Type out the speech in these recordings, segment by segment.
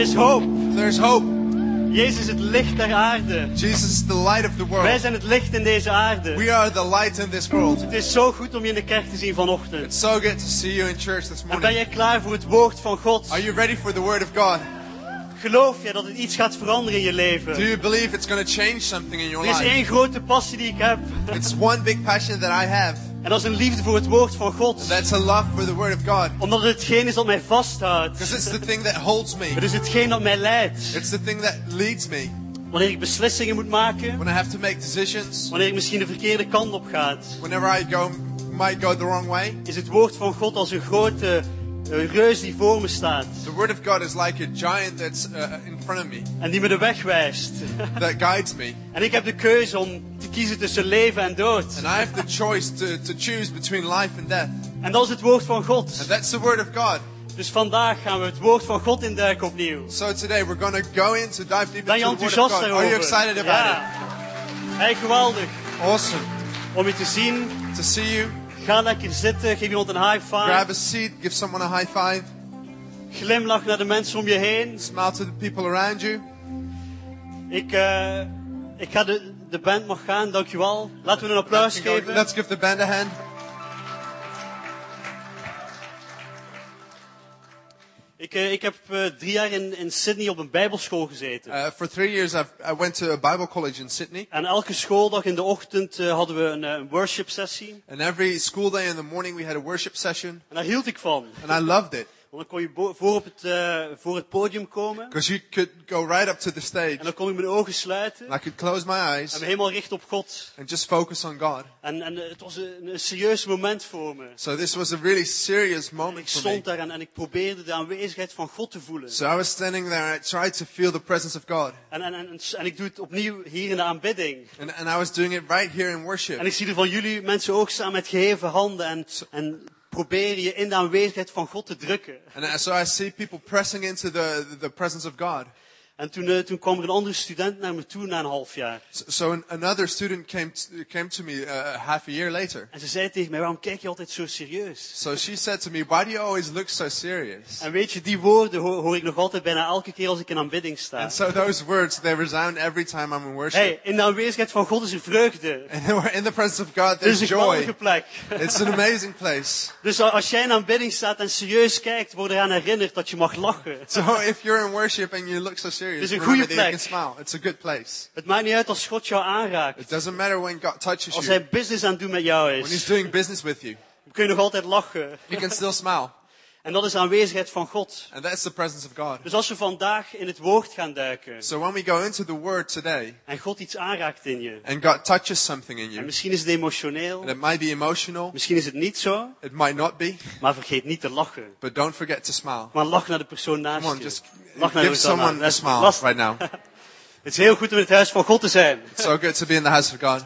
is hoop. There's hope. Jezus is het licht der aarde. Jesus is the light of the Wij world. zijn het licht in deze aarde. We are the light in this world. Het is zo goed om je in de kerk te zien vanochtend. It's so good to see you in church this En ben morning. jij klaar voor het woord van God? Are you ready for the word of God? Geloof je dat het iets gaat veranderen in je Do leven? you believe it's going to change something in your Er is life? één grote passie die ik heb. It's one big passion that I have. En dat is een liefde voor het woord van God. That's a love for the word of God. Omdat het hetgeen is dat mij vasthoudt. Because it's the thing that holds Het me. is hetgeen dat mij leidt. It's the thing that leads me. Wanneer ik beslissingen moet maken. When I have to make decisions. Wanneer ik misschien de verkeerde kant op ga. Whenever I go, might go the wrong way. Is het woord van God als een grote eh, reus die voor me staat. The word of God is like a giant that's uh, in front of me. En die me de weg wijst. That guides me. en ik heb de keuze om te kiezen tussen leven en dood. And I have the choice to, to choose between life and death. En dat is het woord van God. And that's the word of God. Dus vandaag gaan we het woord van God induiken opnieuw. So today we're going to go into dive deep Ben je the word of God. daarover? Are you excited about ja. Hey, geweldig. it? Awesome. Om je te zien. To see you. Ga lekker zitten. Geef iemand een high Grab five. a seat. Give someone a high five. Glimlach naar de mensen om je heen. Smile to the people around you. Ik, eh, ik ga de, de band mag gaan. Dankjewel. Laten we een applaus geven. Let's give the band a hand. Ik, eh, ik heb eh, drie jaar in, in Sydney op een bijbelschool gezeten. Uh, for three years, I've, I went to a Bible college in Sydney. En elke schooldag in de ochtend eh, hadden we een, een worship sessie. And every school day in the morning, we had a worship session. En daar hield ik van. And I loved it. Want dan kon je voor, op het, eh, voor het podium komen. Because you could go right up to the stage. En dan kon ik mijn ogen sluiten. And I could close my En eyes me helemaal richten op God. and just focus on God. En, en het was een, een serieus moment voor me. So this was a really serious Ik moment for me. stond daar en, en ik probeerde de aanwezigheid van God te voelen. So I was standing there and I tried to feel the presence of God. En, en, en, en ik doe het opnieuw hier in de aanbidding. And, and I was doing it right here in worship. En ik zie er van jullie mensen ook staan met geheven handen. En, en proberen je in de aanwezigheid van God te drukken. And so I see people pressing into the, the presence of God. En toen, eh, toen kwam er een andere student naar me toe na een half jaar. So, so an, another student came to, came to me uh, half a year later. En ze zei tegen mij, waarom kijk je altijd zo serieus? So she said to me, why do you always look so serious? En weet je, die woorden hoor, hoor ik nog altijd bijna elke keer als ik in aanbidding sta. And so those words, they resound every time I'm in worship. Hey, in de aanwezigheid van God is er vreugde. And we're in the presence of God, is there's een geweldige joy. plek. It's an amazing place. Dus als jij in aanbidding staat en serieus kijkt, word eraan herinnerd dat je mag lachen. So if you're in worship and you look so serious, Dit is een goede that plek. smile. It's a good place. Het maakt niet uit als God jou aanraakt. It doesn't matter when God touches Als you. hij business aan het doen met jou When He's is, doing business with you, dan kun je nog altijd lachen. you can still smile. En dat is de aanwezigheid van God. And that's the presence of God. Dus als we vandaag in het woord gaan duiken So when we go into the Word today, en God iets aanraakt in je, and God touches something in en you, misschien is het emotioneel, and it might be emotional, misschien is het niet zo, it might not be, maar vergeet niet te lachen. but don't forget to smile. Maar lach naar de persoon naast Come on, je. just Lach naar give someone a smile Last- right now. Het is heel goed om in het huis van God te zijn. It's so good to be in the house of God.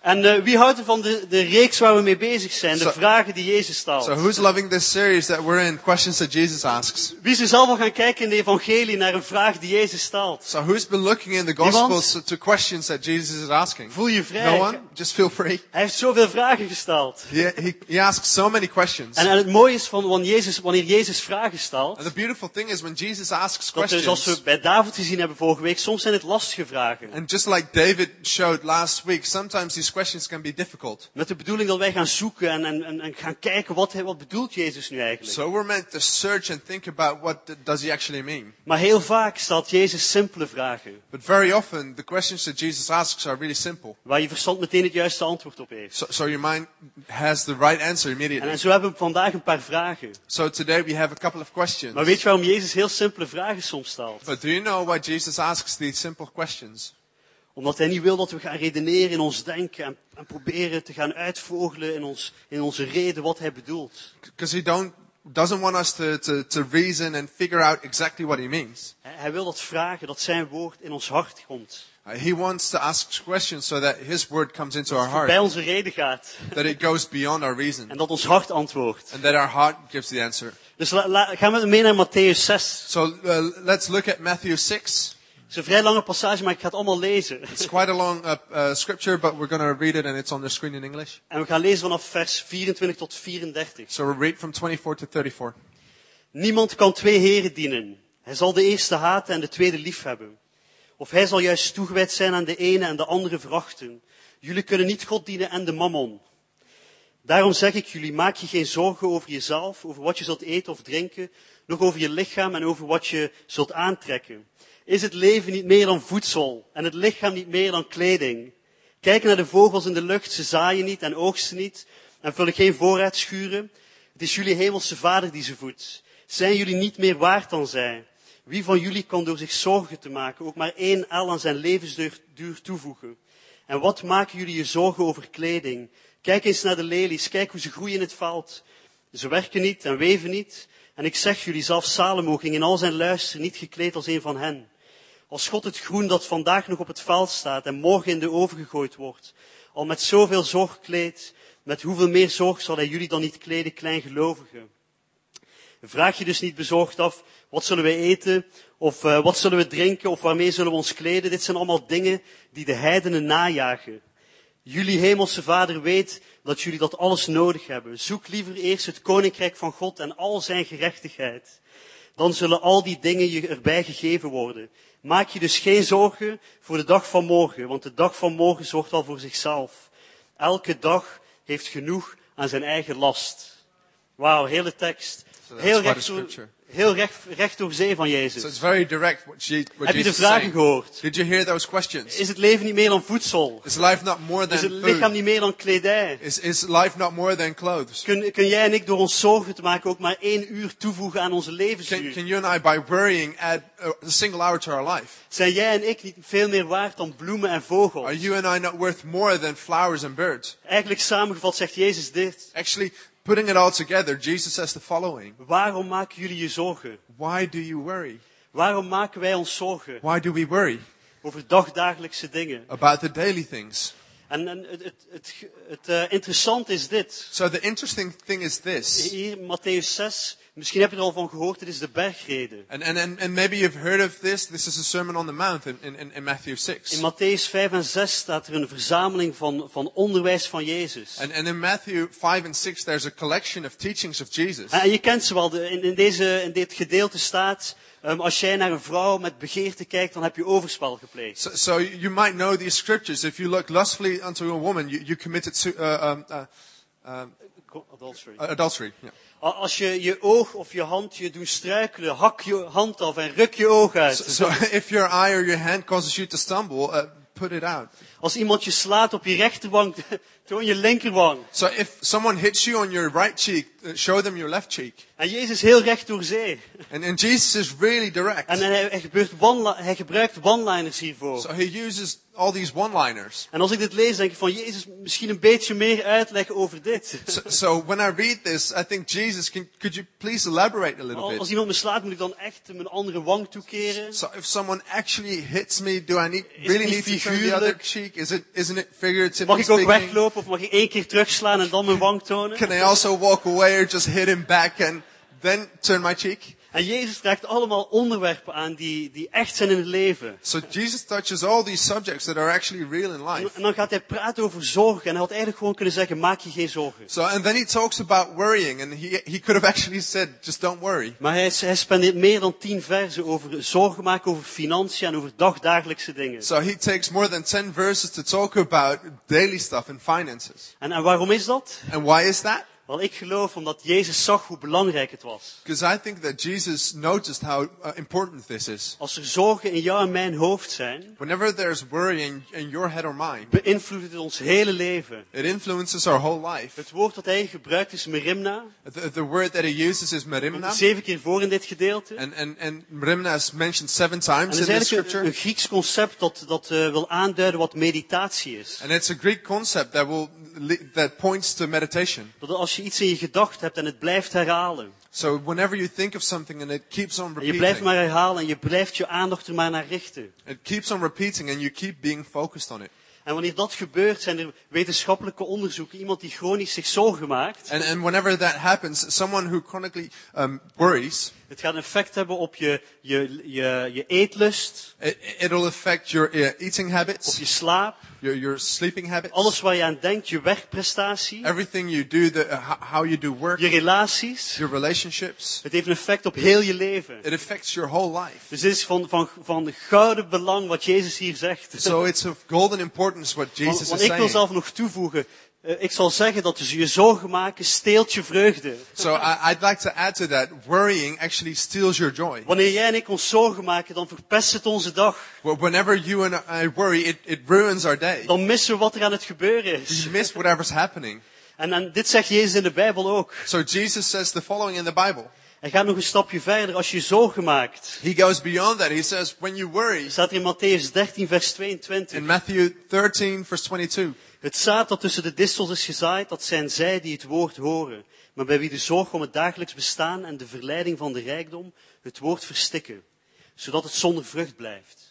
En eh, wie houdt er van de, de reeks waar we mee bezig zijn? De Zo- vragen die Jezus stelt. So who's loving this series that we're in? Questions that Jesus asks. Wie is er zelf al gaan kijken in de evangelie naar een vraag die Jezus stelt? So who's been looking in the Niemand? Gospels to questions that Jesus is asking? Voel je vrij. No one? Just feel free. Hij heeft zoveel vragen gesteld. He, he, he asks so many questions. En, en het mooie is van wanneer Jezus, wanneer Jezus vragen stelt, And the beautiful thing is when Jesus asks dat dus zoals we questions, bij David gezien hebben vorige week, soms zijn het lastige vragen. and just like David showed last week, sometimes these questions can be difficult. Met de bedoeling dat wij gaan zoeken en, en, en, gaan kijken wat, wat bedoelt Jezus nu eigenlijk. So we're meant to search and think about what does he actually mean. Maar heel vaak stelt Jezus simpele vragen, But very often, the questions that Jesus asks are really simple. waar je verstand meteen het juiste antwoord op heeft. So, so your mind has the right answer En, immediately. en zo hebben we vandaag een paar vragen. So today we have a couple of questions. Maar weet je waarom Jezus heel simpele vragen soms stelt? But do you know why Jesus asks these simple questions? Omdat hij niet wil dat we gaan redeneren in ons denken en, en proberen te gaan uitvogelen in, ons, in onze reden wat hij bedoelt. Because he don't, doesn't want us to, to, to reason and figure out exactly what he means. Hij hij wil dat vragen, dat zijn woord in ons hart komt. Uh, he wants to ask questions so that his word comes into our Bij heart, onze reden gaat. that it goes beyond our reason, En dat ons hart antwoordt. and that our heart gives the answer. Dus la, la- gaan we mee naar Matthäus 6. So uh, let's look at Matthew 6. Het is een vrij lange passage, maar ik ga het allemaal lezen. It's quite a long uh, uh, scripture, but we're going to read it, and it's on the screen in English. En we gaan lezen vanaf vers 24 tot 34. So we'll read from 24 to 34. Niemand kan twee heren dienen. Hij zal de eerste haten en de tweede liefhebben. Of hij zal juist toegewijd zijn aan de ene en de andere verachten. Jullie kunnen niet God dienen en de mammon. Daarom zeg ik jullie, maak je geen zorgen over jezelf, over wat je zult eten of drinken, nog over je lichaam en over wat je zult aantrekken. Is het leven niet meer dan voedsel en het lichaam niet meer dan kleding? Kijk naar de vogels in de lucht, ze zaaien niet en oogsten niet en vullen geen voorraadschuren. Het is jullie hemelse vader die ze voedt. Zijn jullie niet meer waard dan zij? Wie van jullie kan door zich zorgen te maken ook maar één el aan zijn levensduur toevoegen? En wat maken jullie je zorgen over kleding? Kijk eens naar de lelies, kijk hoe ze groeien in het veld. Ze werken niet en weven niet. En ik zeg jullie, zelfs Salomo ging in al zijn luister niet gekleed als een van hen. Als God het groen dat vandaag nog op het veld staat en morgen in de oven gegooid wordt, al met zoveel zorg kleedt, met hoeveel meer zorg zal hij jullie dan niet kleden, kleingelovigen? Vraag je dus niet bezorgd af, wat zullen we eten, of uh, wat zullen we drinken, of waarmee zullen we ons kleden? Dit zijn allemaal dingen die de heidenen najagen. Jullie hemelse vader weet dat jullie dat alles nodig hebben. Zoek liever eerst het koninkrijk van God en al zijn gerechtigheid. Dan zullen al die dingen je erbij gegeven worden. Maak je dus geen zorgen voor de dag van morgen, want de dag van morgen zorgt al voor zichzelf. Elke dag heeft genoeg aan zijn eigen last. Wauw, hele tekst. So Heel recht. Heel recht, recht door zee van So Jezus. it's very direct what, Je- what Heb je de is vragen saying. gehoord? Did you hear those questions? Is het leven niet meer dan voedsel? Is life not more Is than het lichaam food? niet meer dan kledij? Is, is life not more than clothes? Kun, kun jij en ik door ons zorgen te maken ook maar één uur toevoegen aan onze Can, levensduur? can you and I, by worrying, add a, single hour to our life? Zijn jij en ik niet veel meer waard dan bloemen en Are vogels? you and I not worth more than flowers and birds? Eigenlijk samengevat zegt Jezus dit. Actually, putting it all together, Jesus says the following. Waarom maken jullie je zorgen? Why do you worry? Waarom maken wij ons zorgen Why do we worry over dagdagelijkse dingen? about the daily things? En, en het, het, het, het eh, interessante is dit. So the interesting thing is this, Hier, Matthäus 6, misschien heb je er al van gehoord, dit is de bergrede. and, and, and, and maybe you've heard of this. This is a Sermon on the Mount in, in, in Matthew 6. In Matthäus 5 en 6 staat er een verzameling van, van onderwijs van Jezus. And, and in Matthew 5 and 6, there's a collection of teachings of Jesus. En je kent ze wel. In, in, deze, in dit gedeelte staat, ehm, als jij naar een vrouw met begeerte kijkt, dan heb je overspel gepleegd. So, so you might know these scriptures. If you look lustfully unto a woman, you, you committed su- uh, um, uh, um, Adultery. adultery. Yeah. A- Als je je oog of je hand je doet struikelen, hak je hand af en ruk je oog uit. So, so if your eye or your hand causes you to stumble, uh, put it out. Als iemand je slaat op je rechterwang, toon je linkerwang. So if someone hits you on your right cheek, show them your left cheek. En Jezus is heel recht door zee. And, and Jesus is really direct. En hij, hij, gebeurt one, hij gebruikt one-liners hiervoor. So he uses all these one-liners. En als ik dit lees, denk ik van Jezus, misschien een beetje meer uitleg over dit. So, so when I read this, I think Jesus, can, could you please elaborate a little Als bit? iemand me slaat, moet ik dan echt mijn andere wang toekeren? So if someone actually hits me, do I need, really need to turn the other cheek? Is it, isn't it figuratively Mag ik ook speaking? weglopen of mag ik één keer terugslaan en dan mijn wang tonen? Can I also walk away or just hit him back and then turn my cheek? En Jezus raakt allemaal onderwerpen aan die, die echt zijn in het leven. So Jesus touches all these subjects that are actually real in life. en dan gaat hij praten over zorgen. En hij had eigenlijk gewoon kunnen zeggen, maak je geen zorgen. So, and then he talks about worrying, and he, he could have actually said, just don't worry. Maar hij, hij spendeert meer dan tien versen over zorgen maken over financiën en over dagdagelijkse dingen. So he takes more than 10 verses to talk about daily stuff and finances. En, en waarom is dat? And why is that? Wel, ik geloof omdat Jezus zag hoe belangrijk het was. Because I think that Jesus noticed how uh, important this is. Als er zorgen in jou en mijn hoofd zijn, Whenever there's worry in, in your head or mind, beïnvloedt het ons hele leven. it influences our whole life. Het woord dat hij gebruikt is merimna. The, the word that he uses is merimna. Zeven keer voor in dit gedeelte. And, and, and merimna is mentioned seven En times in is the eigenlijk een, scripture. een Grieks concept dat, dat eh, wil aanduiden wat meditatie is. And it's a Greek concept that will that points to meditation. Dat als je iets in je gedachten hebt en het blijft herhalen. So whenever you think of something and it keeps on En je blijft repeating, maar herhalen en je blijft je aandacht er maar naar richten. it keeps on repeating and you keep being focused on it. En wanneer dat gebeurt, zijn er wetenschappelijke onderzoeken. Iemand die chronisch zich zorgen maakt, And, and whenever that happens, someone who chronically um, worries, Het gaat een effect hebben op je, je, je, je eetlust, It, it'll affect your eating op habits, je slaap, your, your sleeping habits, alles waar je aan denkt, je werkprestatie, everything you do, the, uh, ho- how you do work, je relaties. your relationships. Het heeft een effect op heel je leven. It affects your whole life. Dus dit is van, van, van gouden belang wat Jezus hier zegt. So it's of golden importance what Want, Jesus want is ik wil saying. zelf nog toevoegen. Eh, ik zal zeggen dat dus je zorgen maken steelt je vreugde. So I, I'd like to add to that, worrying actually steals your joy. Wanneer jij en ik ons zorgen maken, dan verpest het onze dag. Whenever you and I worry, it, it ruins our day. Dan missen we wat er aan het gebeuren is. We miss whatever's happening. En, en dit zegt Jezus in de Bijbel ook. So Jesus says the following in the Bible. Hij gaat nog een stapje verder. Als je zorgen maakt. He goes beyond that. He says, when you worry, staat er in Matthäus 13, vers 22. in Matthew 13, verse 22, Het zaad dat tussen de distels is gezaaid, dat zijn zij die het woord horen. Maar bij wie de zorg om het dagelijks bestaan en de verleiding van de rijkdom het woord verstikken. Zodat het zonder vrucht blijft.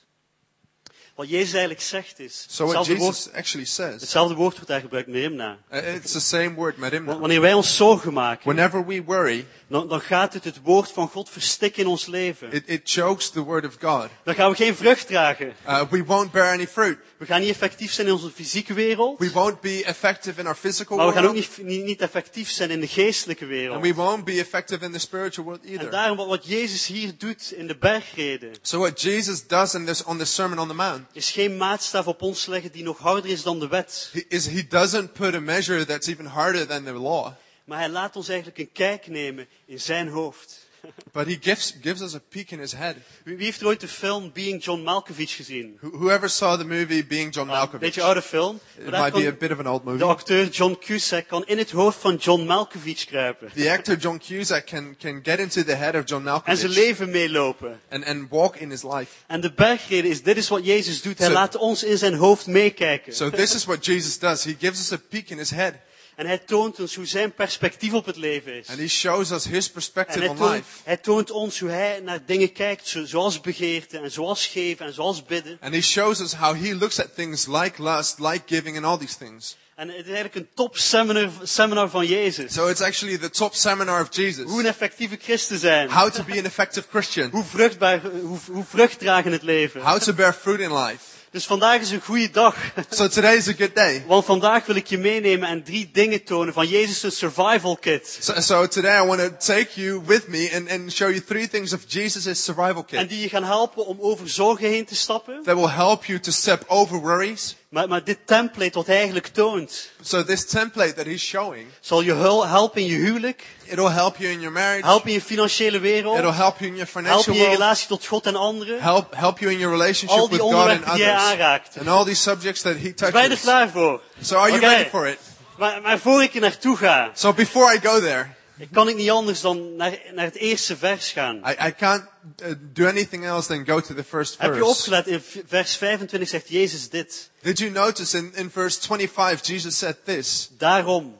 Wat Jezus eigenlijk zegt is, so what hetzelfde woord, actually says, hetzelfde woord wordt daar gebruikt, merimna. uh, it's the same word, merimna. Wanneer wij ons zorgen maken, Whenever we worry, dan, dan gaat het het woord van God verstikken in ons leven. it, it chokes the word of God. Dan gaan we geen vrucht dragen. Uh, we won't bear any fruit. We gaan niet effectief zijn in onze fysieke wereld. We won't be effective in our physical Maar we gaan ook world. niet, niet, niet effectief zijn in de geestelijke And wereld. we won't be effective in the spiritual world En either. daarom wat, wat Jezus hier doet in de bergreden, So what Jesus does in this, on the Sermon on the Mount is geen maatstaf op ons leggen die nog harder is dan de wet. he- is he doesn't put a measure that's even harder than the law, Maar hij laat ons eigenlijk een kijk nemen in zijn hoofd. but he gives, gives us a peek in his head. Wie wie heeft ooit de film Being John Malkovich gezien? Who- Whoever saw the movie Being John Een Malkovich, beetje oude film. it Maar daar might be a kan bit of an old de movie. acteur John Cusack kan in het hoofd van John Malkovich kruipen. The actor John Cusack can, can get into the head of John En zijn Malkovich leven meelopen. and, and walk in his life. En de bergreden is, dit is wat Jezus doet. Hij Zo- laat ons in zijn hoofd meekijken. So this is what Jesus does. He gives us a peek in his head En hij toont ons hoe zijn perspectief op het leven is. and he shows us his En perspective hij on toont, life. hij toont ons hoe hij naar dingen kijkt, zo- zoals begeerte en zoals geven en zoals bidden. And he shows us how he looks at things like lust, like giving, and all these things. En het is eigenlijk een top seminar, seminar van Jezus. So it's actually the top seminar of Jesus. Hoe een effectieve christen zijn. How to be an effective Christian. Hoe vruchtbaar, hoe, hoe vrucht dragen in het leven. How to bear fruit in life. Dus vandaag is een goede dag. So today is a good day. Want vandaag wil ik je meenemen en drie dingen tonen van Jezus' survival kit. So, so today I want to take you with me and, and show you three things of Jesus' survival En kit die je gaan helpen om over zorgen heen te stappen. that will help you to step over worries. Maar, maar dit template wat hij eigenlijk toont, So this template that he's showing, zal je helpen in je huwelijk, it'll help you in your marriage. helpen in je financiële wereld, It'll help you in your helpen financial in je relatie tot God en anderen. Help, help you in your relationship with God and onderwerpen die hij others. aanraakt. And all these subjects that he Ben je er touches. klaar voor? So are you Oké. ready for it? Maar, maar voor ik er naartoe ga, So before I go there, ik kan ik niet anders dan naar, naar het eerste vers gaan. I, I can't uh, do anything else than go to the first Heb je verse. opgelet, in vers 25 zegt Jezus dit. Did you notice in, in verse 25, Jesus said this, Daarom,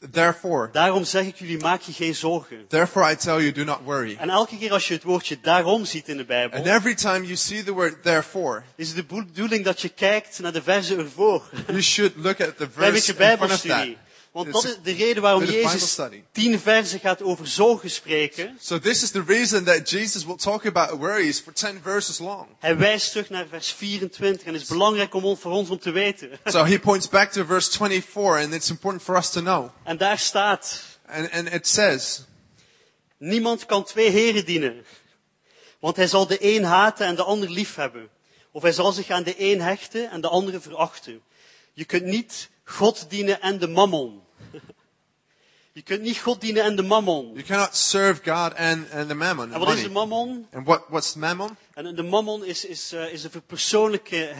Therefore, daarom zeg ik jullie, maak je geen zorgen. therefore I tell you, do not worry. En elke keer als je het woordje daarom ziet in de And Bijbel, every time you see the word therefore, is de bedoeling dat je kijkt naar de versen ervoor. you should look at the verse in front of that. Want dat is de reden waarom Jezus tien versen gaat over zorgen spreken. So this is the reason that Jesus will talk about worries for 10 verses long. Hij wijst terug naar vers 24 en het is belangrijk om, voor ons om te weten. So he points back to verse 24 and it's important for us to know. En daar staat, And, and it says, niemand kan twee heren dienen. Want hij zal de een haten en de ander liefhebben. Of hij zal zich aan de een hechten en de andere verachten. Je kunt niet God dienen en de mammon. Je kunt niet God dienen en de mammon. you cannot serve God and, and the mammon, En wat is de mammon? And what, what's mammon? En de mammon is, is, eh, is een verpersoonlijke,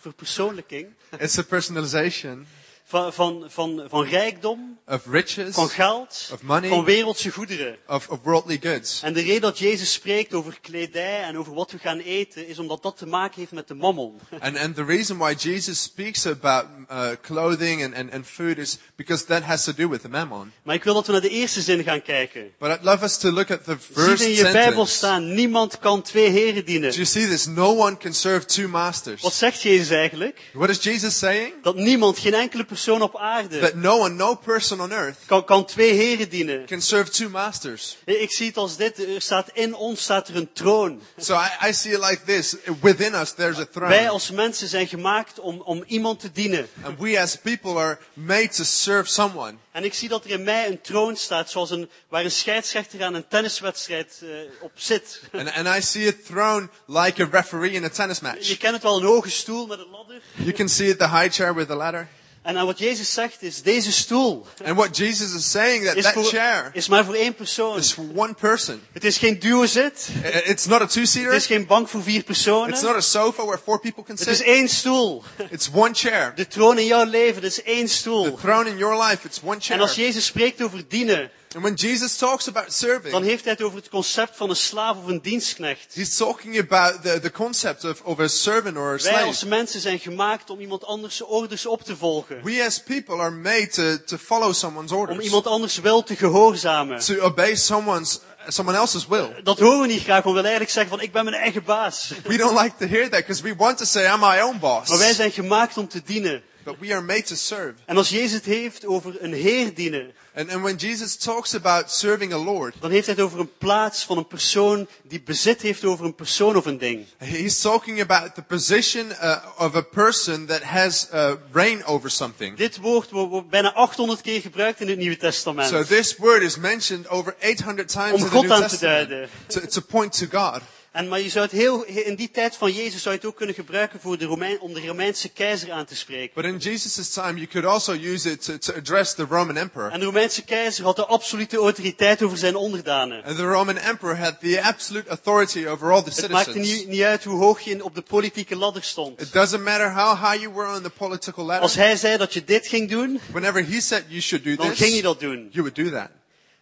verpersoonlijking It's a personalization van, van, van, van rijkdom, of riches, van geld, Of money. van wereldse goederen. of, of worldly goods. En de reden dat Jezus spreekt over kledij en over wat we gaan eten, is omdat dat te maken heeft met de mammon. And, and the reason why Jesus speaks about uh, clothing and, and, and food is because that has to do with the mammon. Maar ik wil dat we naar de eerste zin gaan kijken. But I'd love us to look at the Zie first in je Bijbel staan, niemand kan twee heren dienen. Do you see this? No one can serve two masters. Wat zegt Jezus eigenlijk? What is Jesus saying? Dat niemand, geen enkele persoon persoon op aarde that no one, no person on earth kan, kan twee heren dienen. can serve two masters. Ik zie het als dit. Er staat in ons staat er een troon. So I, I see it like this. Within us, there's a Wij throne. als mensen zijn gemaakt om, om iemand te dienen. And we as people are made to serve someone. En ik zie dat er in mij een troon staat, zoals een, waar een scheidsrechter aan een tenniswedstrijd eh, op zit. And, and I see a throne like a referee in a tennis Je match. kent het wel, een hoge stoel met een ladder. You can see it, the high chair with the ladder. En wat Jezus zegt is, deze stoel And what Jesus is saying that is, that voor, chair is maar voor één persoon. is for one person. Het is geen duo-zit. It's not a Het two-seater. is geen bank voor vier It's personen. not a sofa where four people can Het is sit. één stoel. It's one chair. De troon in jouw leven, dat is één The stoel. throne in your life, it's one En als chair. Jezus spreekt over dienen, And when Jesus talks about dan serving, heeft hij het over het concept van een slaaf of een dienstknecht. he's talking about the, the concept of, of a servant or a Wij als slave. mensen zijn gemaakt om iemand anders orders op te volgen. We as people are made to, to follow someone's Om orders. iemand anders wil te gehoorzamen. To obey someone's, someone else's will. Dat horen we niet graag, want we willen eigenlijk zeggen van ik ben mijn eigen baas. We don't like to hear that because we want to say, I'm my own boss. Maar wij zijn gemaakt om te dienen. But we are made to serve. En als Jezus het heeft over een heer dienen, And, and when Jesus talks about serving a Lord, dan heeft hij het over een plaats van een persoon die bezit heeft over een persoon of een ding. he's talking about the position uh, of a person that has uh, reign over something. Dit woord wordt bijna 800 keer gebruikt in het Nieuwe Testament. So this word is mentioned over 800 times Om in the God New aan te Testament duiden. to, to point to God. En, maar je zou het heel, in die tijd van Jezus zou je het ook kunnen gebruiken voor de Romein, om de Romeinse keizer aan te spreken. But in Jesus' time, you could also use it to, to address the Roman emperor. En de Romeinse keizer had de absolute autoriteit over zijn onderdanen. And the Roman emperor had the absolute authority over all the Het maakte citizens. niet, niet uit hoe hoog je op de politieke ladder stond. It doesn't matter how high you were on the political Als ladder. hij zei dat je dit ging doen, Whenever he said you should do dan ging je this, dat doen. you would do that.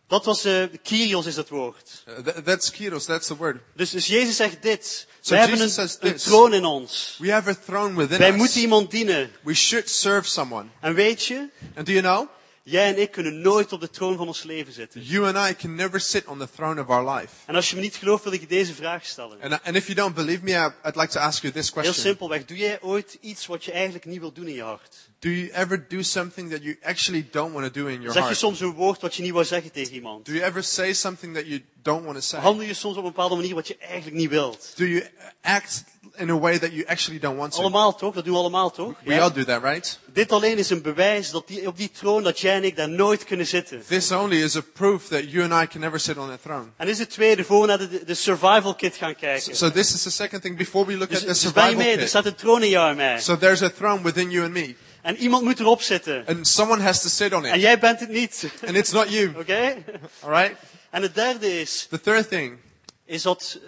Dat was, eh Kyrios is dat woord. Uh, th- that's kiros, that's the word. Dus, dus Jezus zegt dit. So Wij hebben een, een troon in ons. We have a throne within Wij us. moeten iemand dienen. We should serve someone. En weet je, And do you know? Jij en ik kunnen nooit op de troon van ons leven zitten. You and I can never sit on the throne of our life. En als je me niet gelooft, wil ik je deze vraag stellen. And, and if you don't believe me, I, I'd like to ask you this Heel question. simpelweg, doe jij ooit iets wat je eigenlijk niet wil doen in je hart? Do you ever do something that you actually don't want to do in your Zeg je heart? soms een woord wat je niet wou zeggen tegen iemand? Do you ever say something that you don't want to say? Handel je soms op een bepaalde manier wat je eigenlijk niet wilt? Do you act in a way that you actually don't want to? Allemaal toch? Dat doen we allemaal toch? We Ja? all do that, right? Dit alleen is een bewijs dat die, op die troon dat jij en ik daar nooit kunnen zitten. This only is a proof that you and I can never sit on a throne. En dit is het tweede, voor we naar de, de survival kit gaan kijken. So this is the second thing before we look Dus, at the dus ben je survival mee? Er kit. staat een troon in jou en mij. So there's a throne within you and me. En iemand moet erop zitten. And someone has to sit on En it. jij bent het niet. And it's not you. Oké? Alright? En het derde is, The third thing, is dat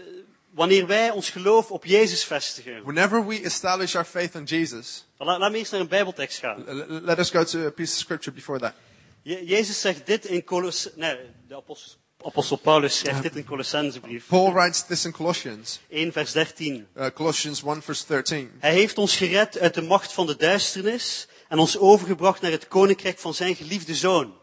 wanneer wij ons geloof op Jezus vestigen. whenever we establish our faith on Jesus, Laat, laat me eerst naar een bijbeltekst gaan. let us go to a piece of scripture before that. Je- Jezus zegt dit in Coloss... Nee, de apostel, apostel Paulus schrijft dit in Colossensebrief. Paul writes this in Colossians, 1 vers 13. uh, Colossians 1 verse 13. Hij heeft ons gered uit de macht van de duisternis en ons overgebracht naar het koninkrijk van zijn geliefde zoon.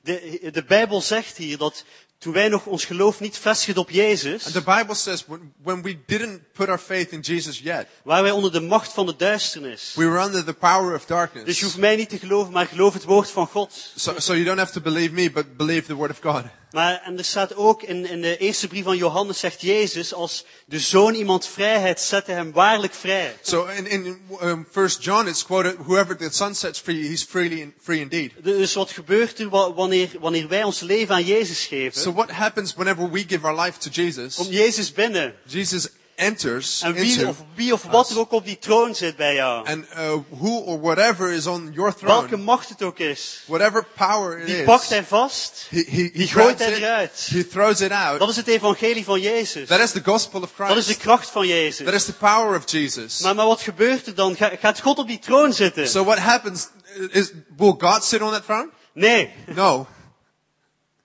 De, de Bijbel zegt hier dat toen wij nog ons geloof niet vestigden op Jezus, And the Bible says when, when we didn't put our faith in Jesus yet, waren wij onder de macht van de duisternis. we were under the power of Dus je darkness. hoeft mij niet te geloven, maar geloof het woord van God. So, so you don't have to believe me, but believe the word of God. Maar, en er staat ook in, in de eerste brief van Johannes, zegt Jezus, als de zoon iemand vrijheid, zette hem waarlijk vrij. So in, in um, First John, it's quoted, whoever the Son sets free, he's freely free indeed. Dus wat gebeurt er wa- wanneer, wanneer wij ons leven aan Jezus geven? So what happens whenever we give our life to Jesus? Komt Jezus binnen. Jesus enters En wie into, of, wie of wat er ook op die troon zit bij jou. and uh, who or whatever is on your Welke throne, macht het ook is. whatever power it Die is, pakt hij vast. he, he, he Die gooit hij it, eruit. he throws it out. Dat is het evangelie van Jezus. That is the gospel of Dat is de Christ. kracht van Jezus. That is the power of Jesus. Maar, maar wat gebeurt er dan? Ga- Gaat God op die troon zitten? So what happens is, will God sit on that throne? Nee. No,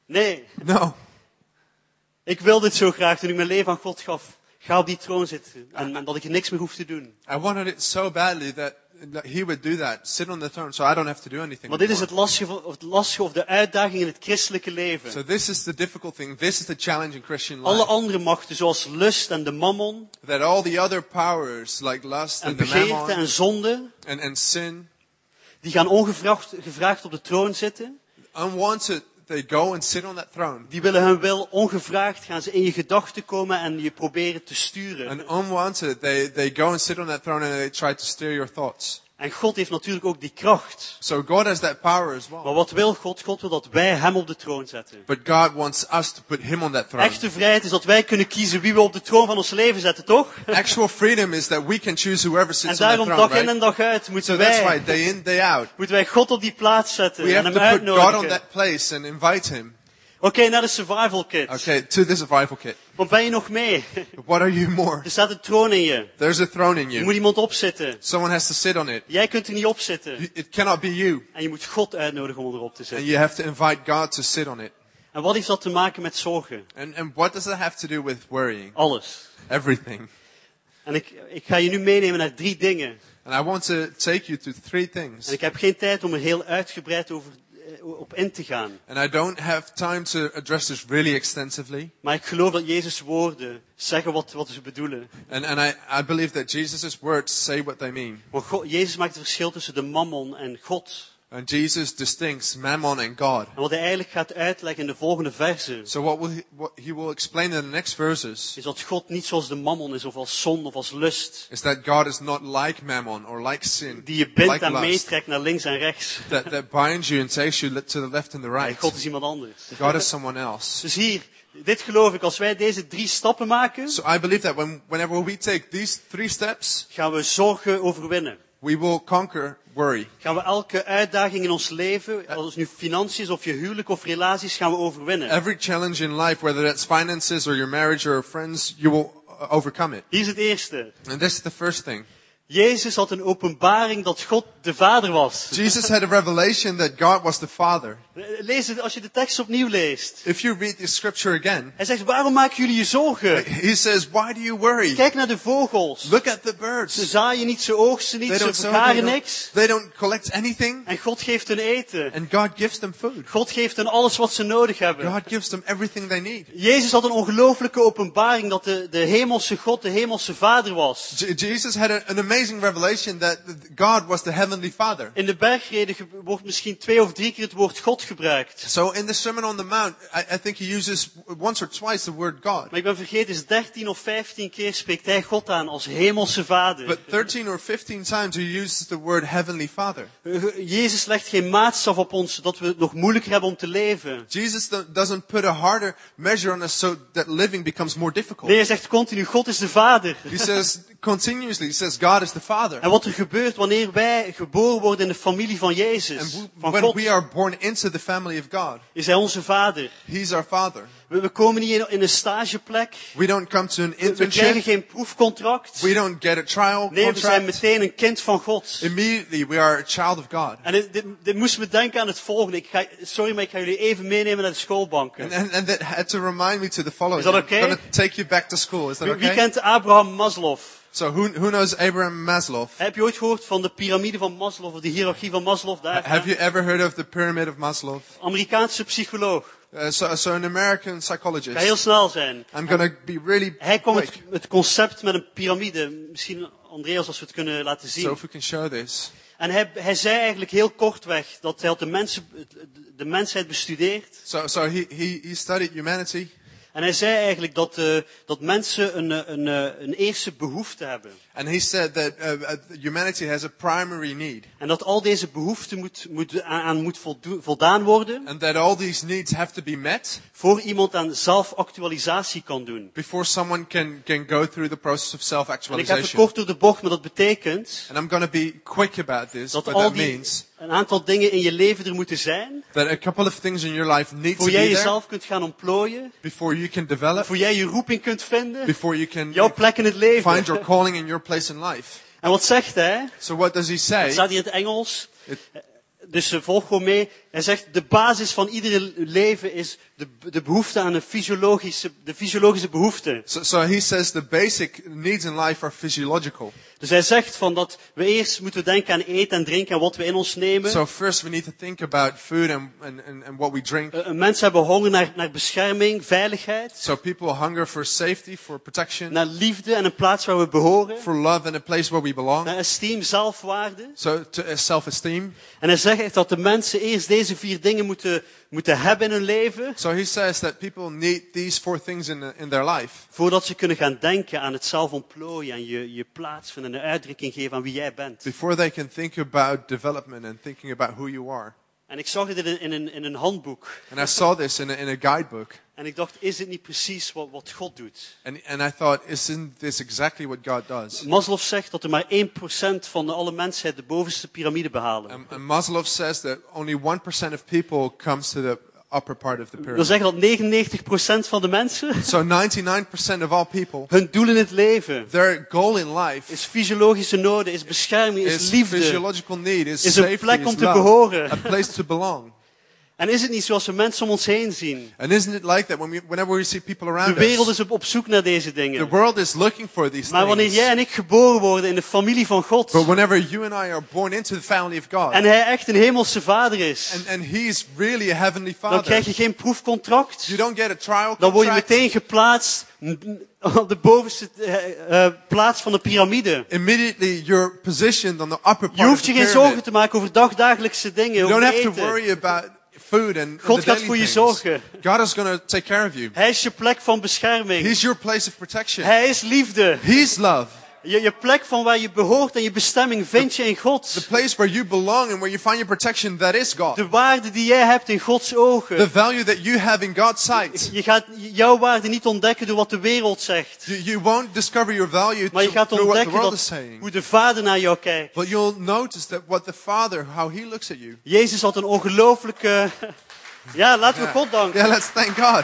Nee. no. Ik wil dit zo graag toen ik mijn leven aan God gaf. Ga op die troon zitten. En, en dat ik er niks meer hoef te doen. I wanted it so badly that, he would do that, sit on the throne, so I don't have to do anything. Maar dit is het lastige, of het lastige of de uitdaging in het christelijke leven. So this is the difficult thing. This is the challenge in Christian Alle life. andere machten, zoals lust en de mammon, That all the other powers, like lust en and the begeerte mammon en zonde, and, and sin, Die gaan ongevraagd gevraagd op de troon zitten. Unwanted, they go and sit on that throne. Die willen hun wil ongevraagd gaan ze in je gedachten komen en je proberen te sturen. And unwanted, they, they go and sit on that throne and they try to steer your thoughts. En God heeft natuurlijk ook die kracht. So God has that power as well. Maar wat wil God? God wil dat wij hem op de troon zetten. But God wants us to put him on that throne. Echte vrijheid is dat wij kunnen kiezen wie we op de troon van ons leven zetten, toch? Actual freedom is that we can choose whoever En sits on that daarom throne, dag in en dag uit So moeten that's why wij, day in, day out, moeten wij God op die plaats zetten we en have hem to put God on uitnodigen. that place and invite him. Oké, naar de survival kit. Okay, to the survival kit. Wat ben je nog mee? What are you more? Er staat een troon in je. There's a throne in you. moet iemand opzitten. Someone has to sit on it. Jij kunt er niet op zitten. It cannot be you. En je moet God uitnodigen om erop te And zitten. you have to invite God to sit on it. En wat heeft dat te maken met zorgen? And, and what does that have to do with worrying? Alles. Everything. En ik, ik ga je nu meenemen naar drie dingen. And I want to take you to three things. En ik heb geen tijd om er heel uitgebreid over, op in te gaan. And I don't have time to address this really extensively. Maar ik geloof dat Jezus' woorden zeggen wat, wat ze bedoelen. And, and I, I believe that Jesus' words say what they mean. Want God, Jezus maakt het verschil tussen de mammon en God. And Jesus distincts mammon and God. En wat hij eigenlijk gaat uitleggen in de volgende verse, So what will he, what he will explain in the next verses is dat God niet zoals de mammon is, of als zon, of als lust. is that God is not like mammon or like sin, Die je bindt like en meetrekt naar links en rechts. that, that binds you and takes you to the left and the Nee, right. God is iemand anders. God is someone else. Dus hier, dit geloof ik, als wij deze drie stappen maken, So I believe that when, whenever we take these three steps, gaan we zorgen overwinnen. we will conquer worry. Gaan we elke uitdaging in ons leven, als het nu financiën of je huwelijk of relaties, gaan we overwinnen. Every challenge in life, whether that's finances or your marriage or friends, you will uh, overcome it. Hier is het eerste. And this is the first thing. Jezus had een openbaring dat God de Vader was. Jesus had a revelation that God was the Father. Lees het als je de tekst opnieuw leest. If you read the scripture again, Hij zegt, waarom maken jullie je zorgen? he says, why do you worry? Kijk naar de vogels. Look at the Ze birds. zaaien niet, ze oogsten niet, ze vergaren niks. they don't collect anything. En God geeft hun eten. And God gives them food. God geeft hen alles wat ze nodig hebben. God gives them everything they need. Jezus had een ongelooflijke openbaring dat de, de hemelse God de hemelse Vader was. Je- Jesus had an amazing revelation that God was the heavenly Father. In de bergreden wordt misschien twee of drie keer het woord God gebruikt. So in the Sermon on the Mount, I, I think he uses once or twice the word God. Maar ik ben vergeten, is 13 of 15 keer spreekt hij God aan als hemelse Vader. But 13 or 15 times he uses the word heavenly Father. Eh, Jezus legt geen maatstaf op ons dat we het nog moeilijker hebben om te leven. Jesus do- doesn't put a harder measure on us so that living becomes more difficult. Nee, hij zegt continu, God is de Vader. He says continuously, he says God is the Father. En wat er gebeurt wanneer wij geboren worden in de familie van Jezus, van when God, we are born into the family of God, is hij onze Vader. he's our Father. We, we komen niet in, in een stageplek. We don't come to an We, we krijgen internship. geen proefcontract. We don't get a trial Nee, we zijn contract. meteen een kind van God. Immediately we are a child of God. En dit, dit, dit moest me denken aan het volgende. Ik ga, sorry, maar ik ga jullie even meenemen naar de schoolbanken. And, and, and that had to remind me to the following. Is that okay? I'm going to take you back to school. Is that Wie, wie okay? kent Abraham Maslow? So who, who knows Abraham Maslow? Heb je ooit gehoord van de piramide van Maslow, of de hiërarchie van Maslow? Daar, Have you ever heard of the pyramid of Maslow? Amerikaanse psycholoog. Uh, so, so an American Ga heel psychologist. snel zijn. I'm to be really Hij kwam het, het concept met een piramide. Misschien Andreas, als we het kunnen laten zien. So if we can show this. En hij, hij zei eigenlijk heel kortweg dat hij had de, mensen, de mensheid bestudeerd. So, so he, he, he studied humanity. En hij zei eigenlijk dat, eh, dat mensen een, eh, een, eh, een eerste behoefte hebben. And he said that uh, uh, humanity has a primary need. En dat al deze behoeften moet, moet, aan, moet voldaan worden And that all these needs have to be met voor iemand aan zelfactualisatie kan doen. before someone can, can go through the process of En ik heb het self-actualization. kort door de bocht, maar dat betekent And I'm going to be quick about this. dat But al that die, means een aantal dingen in je leven er moeten zijn, that a couple of things in your life need to voor jij be there jezelf kunt gaan ontplooien, before you can develop, voor jij je roeping kunt vinden, before you can jouw plek in het leven. find your calling and your place in life. En wat zegt hij? So what does he say? staat hier in het Engels. It- Dus eh, volg gewoon mee. Hij zegt, de basis van ieder leven is de, de behoefte aan een fysiologische, de fysiologische behoefte. So, so he says the basic needs in life are physiological. Dus hij zegt van dat we eerst moeten denken aan eten en drinken en wat we in ons nemen. So first we need to think about food and, and, and, what we drink. Eh, Mensen hebben honger naar, naar bescherming, veiligheid, So people hunger for safety, for protection, naar liefde en een plaats waar we behoren, for love and a place where we belong. naar esteem, zelfwaarde. So to uh, self-esteem. En hij zegt dat de mensen eerst deze vier dingen moeten, moeten hebben in hun leven, So he says that people need these four things in, in their life voordat ze kunnen gaan denken aan het zelf ontplooien en je, je plaatsvinden en een uitdrukking geven aan wie jij bent. before they can think about development and thinking about who you are. En ik zag dit in, een- in, in een handboek. And I saw this in a, in a guidebook. En ik dacht, is dit niet precies wat, wat God doet? And, and I thought, isn't this exactly what God does? Maslow zegt dat er maar 1% van de alle mensheid de bovenste piramide behalen. And, and Maslow says that only 1% of people comes to the upper part of the Dat wil pyramid. zeggen dat 99% van de mensen So 99% of all people, hun doel in het leven their goal in life is fysiologische noden, is bescherming, is is liefde. physiological need, is Is een safety, plek om is te behoren. a place to belong. En is het niet zoals we mensen om ons heen zien? And isn't it like that when we, whenever we see people De wereld is op, op zoek naar deze the dingen. world is looking for these Maar wanneer things. jij en ik geboren worden in de familie van God, But whenever you and I are born into the family of God, en hij echt een hemelse vader is, and, and He's really a heavenly dan Father, krijg je geen proefcontract. you don't get a trial Dan word je contract. meteen geplaatst op de bovenste eh, plaats van de piramide. Immediately you're positioned on the upper Je part of hoeft the je geen zorgen te maken over dagdagelijkse dingen, You don't have to worry about food and, God and gaat voor je zorgen. God is going to take care of you. Hij is je plek van bescherming. He's your place of protection. Hij is liefde. He's love. Je, je plek van waar je behoort en je bestemming vind je in The God. place where you belong and where you find your protection, that is God. De waarde die jij hebt in Gods The ogen. value that you have in God's sight. Je gaat jouw waarde niet ontdekken door wat de wereld zegt. You, you won't discover your value Maar je gaat through what the ontdekken world is saying. hoe de Vader naar jou kijkt. But you'll notice that what the Father, how He looks at you. Jezus had een ongelooflijke... Ja, laten we God danken. Yeah, let's thank God.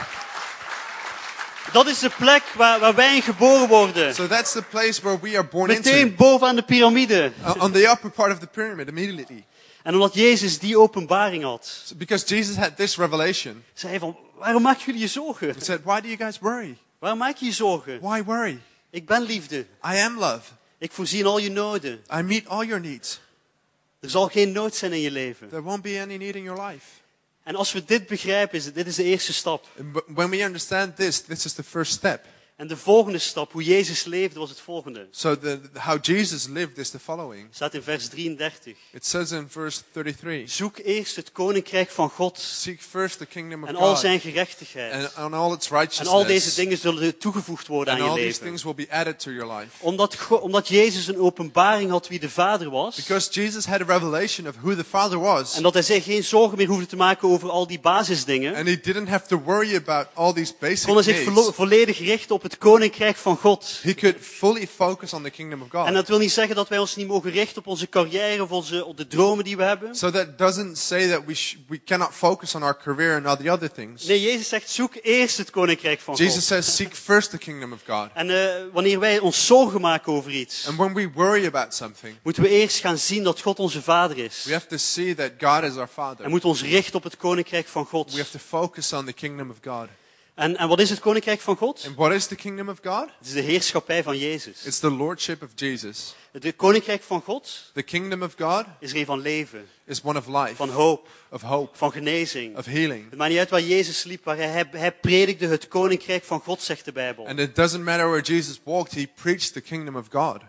Dat is de plek waar, waar wij in geboren worden. So that's the place where we are born into. Meteen bovenaan de piramide. Uh, on the upper part of the pyramid, immediately. En omdat Jezus die openbaring had, So because Jesus had this revelation, zei hij van, waarom maken jullie je zorgen? He said, Why do you guys worry? Waarom maak je je zorgen? Why worry? Ik ben liefde. I am love. Ik voorzie in al je noden. I meet all your needs. Er zal geen nood zijn in je leven. There won't be any need in your life. En als we dit begrijpen, is dit is de eerste stap. When we understand this, this is the first step. En de volgende stap, hoe Jezus leefde, was het volgende. So the, how Jesus lived is the following. staat in vers 33. It says in verse 33, Zoek eerst het koninkrijk van God Seek first the kingdom of en al God zijn gerechtigheid. and on all its En al deze righteousness. dingen zullen toegevoegd worden And aan je all these leven. things will be added to your life. Omdat, omdat Jezus een openbaring had wie de Vader was. Because Jesus had a revelation of who the Father was. En dat hij zich geen zorgen meer hoefde te maken over al die basisdingen. And he didn't have to worry about all these basic Kon hij zich volledig richten op het koninkrijk van God. He could fully focus on the kingdom of En God. dat wil niet zeggen dat wij ons niet mogen richten op onze carrière of onze, op de dromen die we hebben. So that doesn't say that we, we cannot focus on our career and all the other things. Nee, Jezus zegt zoek eerst het koninkrijk van Jesus God. says, seek first the kingdom of God. En eh, wanneer wij ons zorgen maken over iets, And when we worry about something, moeten we eerst gaan zien dat God onze Vader is. we have to see that God is our En Father. moeten ons richten op het koninkrijk van God. We have to focus on the kingdom of God. En, en wat is het koninkrijk van God? And what is the kingdom of God? Het is de heerschappij van Jezus. It's the lordship of Jesus. Het koninkrijk van God The kingdom of God is er een van leven, is one of life, van hoop, of hope, van genezing. of healing. Het maakt niet uit waar Jezus liep, waar hij, hij, hij predikte het koninkrijk van God, zegt de Bijbel. And it doesn't matter where Jesus walked, he preached the kingdom of God.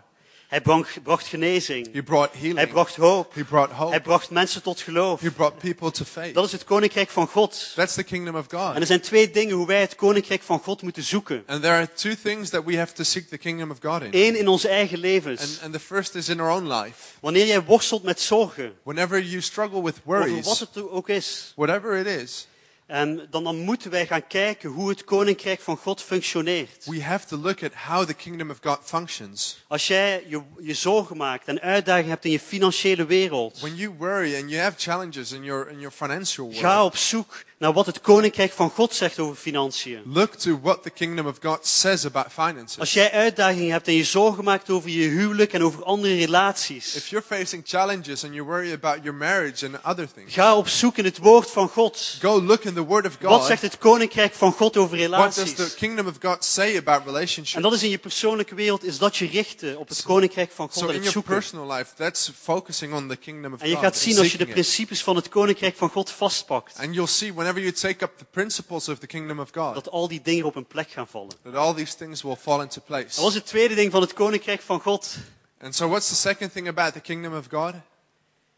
Hij bracht, bracht genezing. He brought Hij healing. bracht hoop. He brought Hij hope. bracht mensen tot geloof. He brought people to faith. Dat is het koninkrijk van God. That's the kingdom of En God. er zijn twee dingen hoe wij het koninkrijk van God moeten zoeken. And there are two things that we have to seek the kingdom of God in. Eén in onze eigen And, levens. and the first is in our own life. Wanneer jij worstelt met zorgen, Whenever you struggle with over wat worries, het ook is, whatever it is, en dan, dan moeten wij gaan kijken hoe het koninkrijk van God functioneert. we have to look at how the kingdom of God functions. Als jij je, je zorgen maakt en uitdagingen hebt in je financiële wereld, When you worry and you have challenges in your, in your financial ga world, op zoek naar wat het koninkrijk van God zegt over financiën. Look to what the kingdom of God says about finances. Als jij uitdagingen hebt en je zorgen maakt over je huwelijk en over andere If relaties, you're facing challenges and you worry about your marriage and other things, ga op zoek in het woord van God. go look in the Word of Wat God. zegt het koninkrijk van God over What does the relaties? kingdom of God say about En relationships? dat is in je persoonlijke wereld, is dat je richten op het koninkrijk van God So en in your personal life, that's focusing on the kingdom of En je God. gaat zien als je de principes van het koninkrijk van God vastpakt, And you'll see whenever you take up the principles of the kingdom of God, dat al die dingen op een plek gaan vallen. that all these things will fall into place. wat is het tweede ding van het koninkrijk van God? And so what's the second thing about the kingdom of God?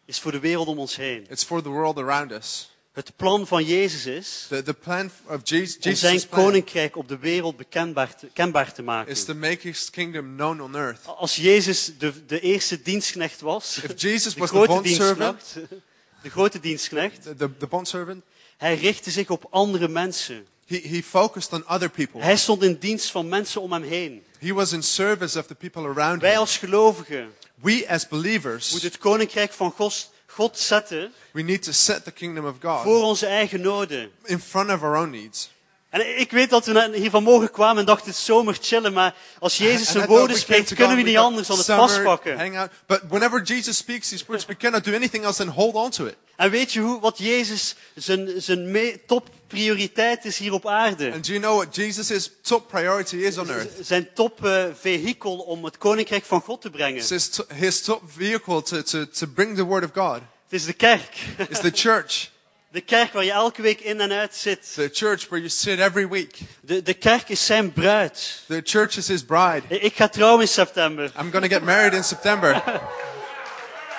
Is voor de wereld om ons heen. It's for the world around us. Het plan van Jezus is The, the plan of Jesus, om zijn koninkrijk op de wereld bekendbaar te, kenbaar te maken. is to make his kingdom known on earth. Als Jezus de, de eerste dienstknecht was, If Jesus de was the grote bondservant, dienstknecht, de grote dienstknecht, the, the, the bondservant, hij richtte zich op andere mensen. he, he focused on other people. Hij stond in dienst van mensen om hem heen. He was in service of the people around Wij him. als gelovigen We as believers, moeten het koninkrijk van God, God zetten we need to set the kingdom of voor God onze eigen noden. in front of our own needs. En ik weet dat we hier vanmorgen kwamen en dachten, zomer chillen, maar als Jezus zijn woorden spreekt, kunnen we niet anders dan het vastpakken. Hang out. But whenever Jesus speaks these words, we cannot do anything else than hold on to it. En weet je hoe, wat Jezus zijn, zijn topprioriteit is hier op aarde? And do you know what Jesus' top priority is on earth? Zijn top eh, vehikel om het koninkrijk van God te brengen. His, his top vehicle to, to, to bring the word of God. Het is de kerk. It's the church. De kerk waar je elke week in en uit zit. The church where you sit every week. De, de kerk is zijn bruid. The church is his bride. Ik ga trouwen in september. I'm going to get married in September.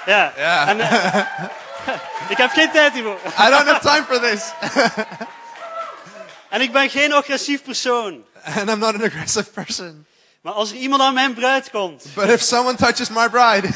Ja. En, eh, ik heb geen tijd hiervoor. I don't have time for this. En ik ben geen agressief persoon. And I'm not an aggressive person. Maar als er iemand aan mijn bruid komt, But if someone touches my bride,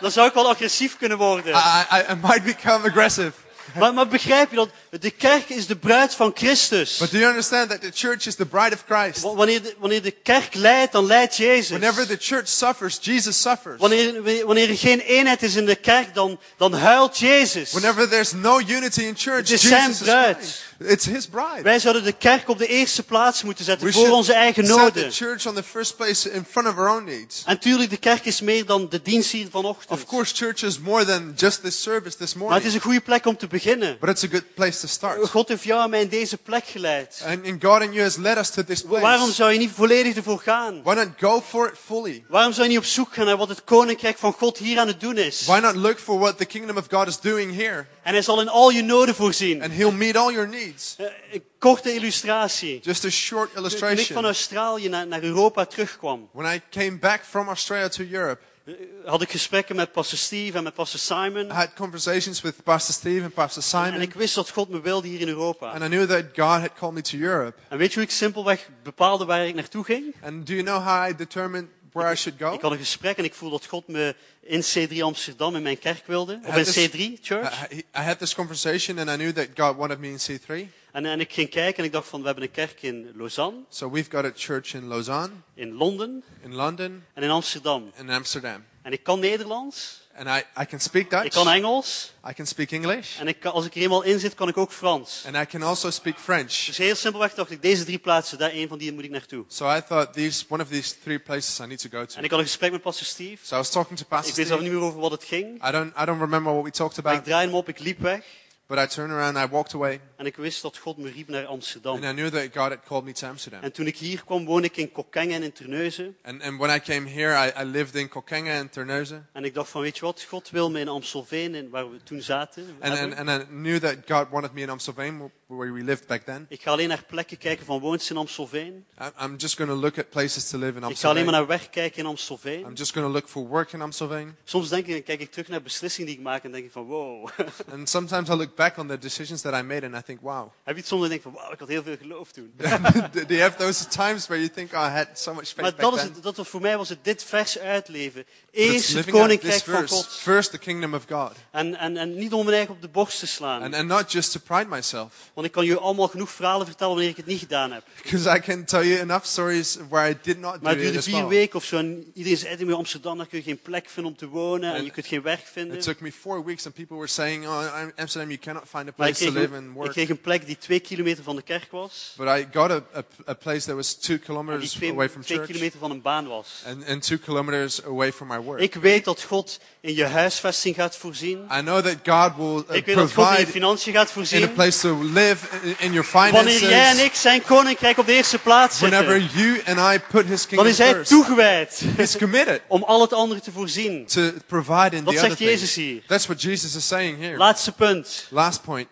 dan zou ik wel agressief kunnen worden. I, I, I might become aggressive. Maar, maar begrijp je dat de kerk is de bruid van Christus? But do you understand that the church is the bride of Christ? Wa- Wanneer de, wanneer de kerk leidt, dan leidt Jezus. Whenever the church suffers, Jesus suffers. Wanneer, wanneer er geen eenheid is in de kerk, dan, dan huilt Jezus. Whenever there's no unity in church, Het is zijn Jesus is bruid. It's his bride. Wij zouden de kerk op de eerste plaats moeten zetten We voor onze eigen set the noden. church on the first place in front of our own needs. En tuurlijk, de kerk is meer dan de dienst hier vanochtend. Of course, church is more than just this service this Maar het morning. is een goede plek om te beginnen. But it's a good place to start. God heeft jou en mij in deze plek geleid. And, and God and you has led us to this Waarom place. zou je niet volledig ervoor gaan? Why not go for it fully? Waarom zou je niet op zoek gaan naar wat het koninkrijk van God hier aan het doen is? Why not look for what the kingdom of God is doing here? En hij zal in al je noden voorzien. And he'll meet all your needs. Eh, Een korte illustratie. Just a short Toen ik van illustration. Australië naar, naar Europa terugkwam, When I came back from Australia to Europe, eh, had ik gesprekken met pastor Steve en met pastor Simon. I had conversations with Pastor Steve and Pastor En Simon. ik wist dat God me wilde hier in Europa. And I knew that God had called me to Europe. En weet je hoe ik simpelweg bepaalde waar ik naartoe ging? And do you know how I determined where I should go? Ik had een gesprek en ik voelde dat God me in C3 Amsterdam in mijn kerk wilde. Of in this- C3 Church. I, I had this conversation and I knew that God wanted me in C3. En, en ik ging kijken en ik dacht van, we hebben een kerk in Lausanne, So we've got a church in Lausanne, in Londen in London, en in Amsterdam. in Amsterdam. En ik kan Nederlands, And I, I can speak Dutch. ik kan Engels I can speak English. en ik kan, als ik er eenmaal in zit, kan ik ook Frans. And I can also speak French. Dus heel simpelweg dacht ik, deze drie plaatsen, daar één van die moet ik naartoe. So I thought these, one of these three places I need to go En to. ik had een gesprek met pastor Steve. So I was talking to Pastor Ik weet zelf Steve. niet meer over wat het ging. I don't, I don't remember what we talked Maar ik about, draaide hem op, ik liep weg. But I turned around and I walked away. En ik wist dat God me riep naar Amsterdam. And I knew that God had called me to Amsterdam. En toen ik hier kwam, woonde ik in Kokkengen en in Terneuzen. And, and when I came here, I, I lived in Kokkenga and Terneuzen. En ik dacht van, weet je wat, God wil me in Amstelveen, waar we toen zaten. And, and, and I knew that God wanted me in Amstelveen, where we lived back then. Ik ga alleen naar plekken kijken van woont ze in Amstelveen. I'm just going to look at places to live in Ik ga alleen maar Amstelveen. naar werk kijken in Amstelveen. I'm just going to look for work in Amstelveen. Soms denk ik, kijk ik terug naar beslissingen die ik maak en denk ik van, wow. And sometimes I look back on the decisions that I made and I think, wow. Heb je soms en denk van, wauw, ik had heel veel geloof toen. Do you have those times where you think, oh, I had so much faith Maar back dat is then? het, dat was, voor mij was het dit vers uitleven. Eerst het koninkrijk van. God. First, the kingdom of God. En, en, en niet om mijn eigen op de borst te slaan. And, and not just to pride myself. Want ik kan je allemaal genoeg verhalen vertellen wanneer ik het niet gedaan heb. Because I can tell you enough stories where I did not do Maar het duurde vier weken of zo. En iedereen zei me, Amsterdam, daar kun je geen plek vinden om te wonen. En En- je kunt geen werk vinden. It took me four weeks, and people were saying, "Oh, in Amsterdam, you cannot find a ik place to live and ik work." kreeg een plek die twee kilometer van de kerk was. But I got a, a, a place that was two En die kilometers twee, away from twee church kilometer van een baan was. and, and two kilometers away from my work. Ik weet dat God in je huisvesting gaat voorzien. I know that God will uh, Ik weet dat God in je financiën gaat in a voorzien. place to live in, in your Wanneer jij en finances. ik zijn koninkrijk op de eerste plaats Whenever zetten, you and I put His dan kingdom is hij first, toegewijd He's committed om al het andere te voorzien. to provide in Dat the zegt other Jezus things. hier. That's what Jesus is saying here. Laatste punt. Last point.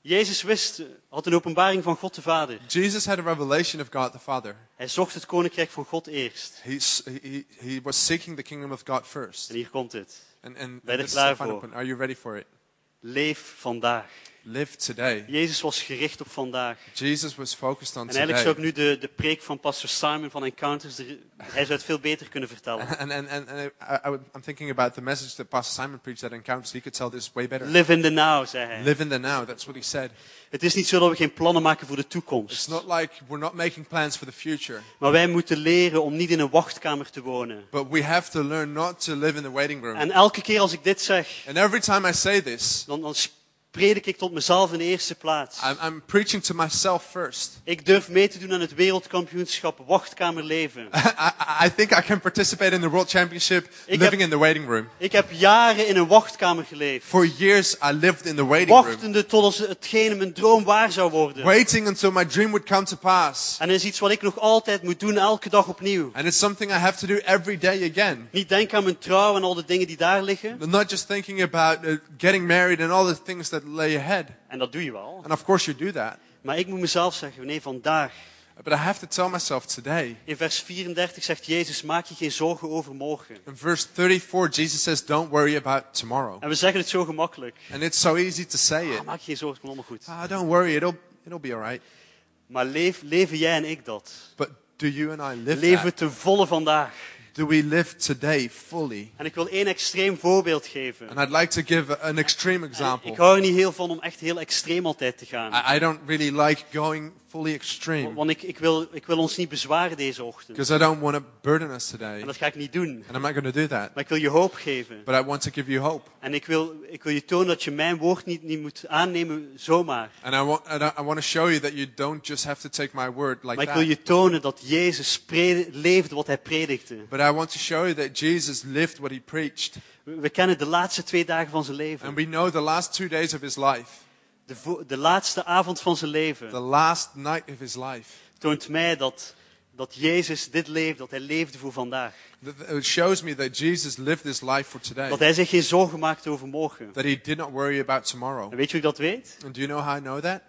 Jezus wist, had een openbaring van God de Vader. Jesus had a revelation of God the Father. Hij zocht het koninkrijk van God eerst. He, he, he was seeking the kingdom of God first. En hier komt het. And, and Ben je er klaar voor? Are you ready for it? Leef vandaag. Live today. Jezus was gericht op vandaag. Jesus was focused on En eigenlijk zou ik nu de, de preek van pastor Simon van Encounters, er- hij zou het veel beter kunnen vertellen. And, and, and, and I, I, would- I'm thinking about the message that Pastor Simon preached at Encounters. He could tell this way better. Live in the now, zei hij. Live in the now. That's what he said. Het is niet zo dat we geen plannen maken voor de It's toekomst. not like we're not making plans for the future, Maar wij moeten leren om niet in een wachtkamer te wonen. but we have to learn not to live in the waiting room. En elke keer als ik dit zeg, And every time I say this, dan, dan predik ik tot mezelf in de eerste plaats. I'm, I'm preaching to myself first. Ik durf mee te doen aan het wereldkampioenschap wachtkamerleven. I, I- I think I can participate in the World Championship Ik living heb- in the waiting room. Ik heb jaren in een wachtkamer geleefd. For years, I lived in the waiting room, Wachtende tot als hetgene mijn droom waar zou worden. waiting until my dream would come to pass. En is iets wat ik nog altijd moet doen, elke dag opnieuw. And it's something I have to do every day again. Niet denken aan mijn trouw en al de dingen die daar liggen. Not just thinking about uh, getting married and all the things that lay ahead. En dat doe je wel. And of course, you do that. Maar ik moet mezelf zeggen, nee, vandaag. But I have to tell myself today. In vers 34 zegt Jezus, maak je geen zorgen over morgen. In verse 34, Jesus says, Don't worry about tomorrow. En we zeggen het zo gemakkelijk. And it's so easy to say it. Ah, maak je geen zorgen, het komt allemaal goed. Ah, don't worry, it'll, it'll be alright. Maar leef, leven jij en ik dat? But do you and I live Leven that? ten volle vandaag. Do we live today fully? En ik wil één extreem voorbeeld geven. And I'd like to give an extreme Ik example. hou er niet heel van om echt heel extreem altijd te gaan. I, I don't really like going fully extreme Want ik, ik, wil, ik wil ons niet bezwaren deze ochtend. because I don't want to burden us today. En dat ga ik niet doen. And I'm not going to do that. Maar ik wil je hoop geven. But I want to give you hope. En ik wil, ik wil je tonen dat je mijn woord niet, niet moet aannemen zomaar. And I want, and I want to show you that you don't just have to take my word like Maar ik wil that. je tonen dat Jezus pre- leefde wat hij predikte. But I want to show you that Jesus lived what he preached. We we kennen de laatste twee dagen van zijn And leven. we know the last two days of his life, De, de laatste avond van zijn the leven last night of his life. toont mij dat, dat Jezus dit leefde, dat hij leefde voor vandaag. It shows me that Jesus lived his life for today. Dat hij zich geen zorgen maakte over morgen. That he did not worry about tomorrow. En weet je hoe ik dat weet? And do you know how I know that?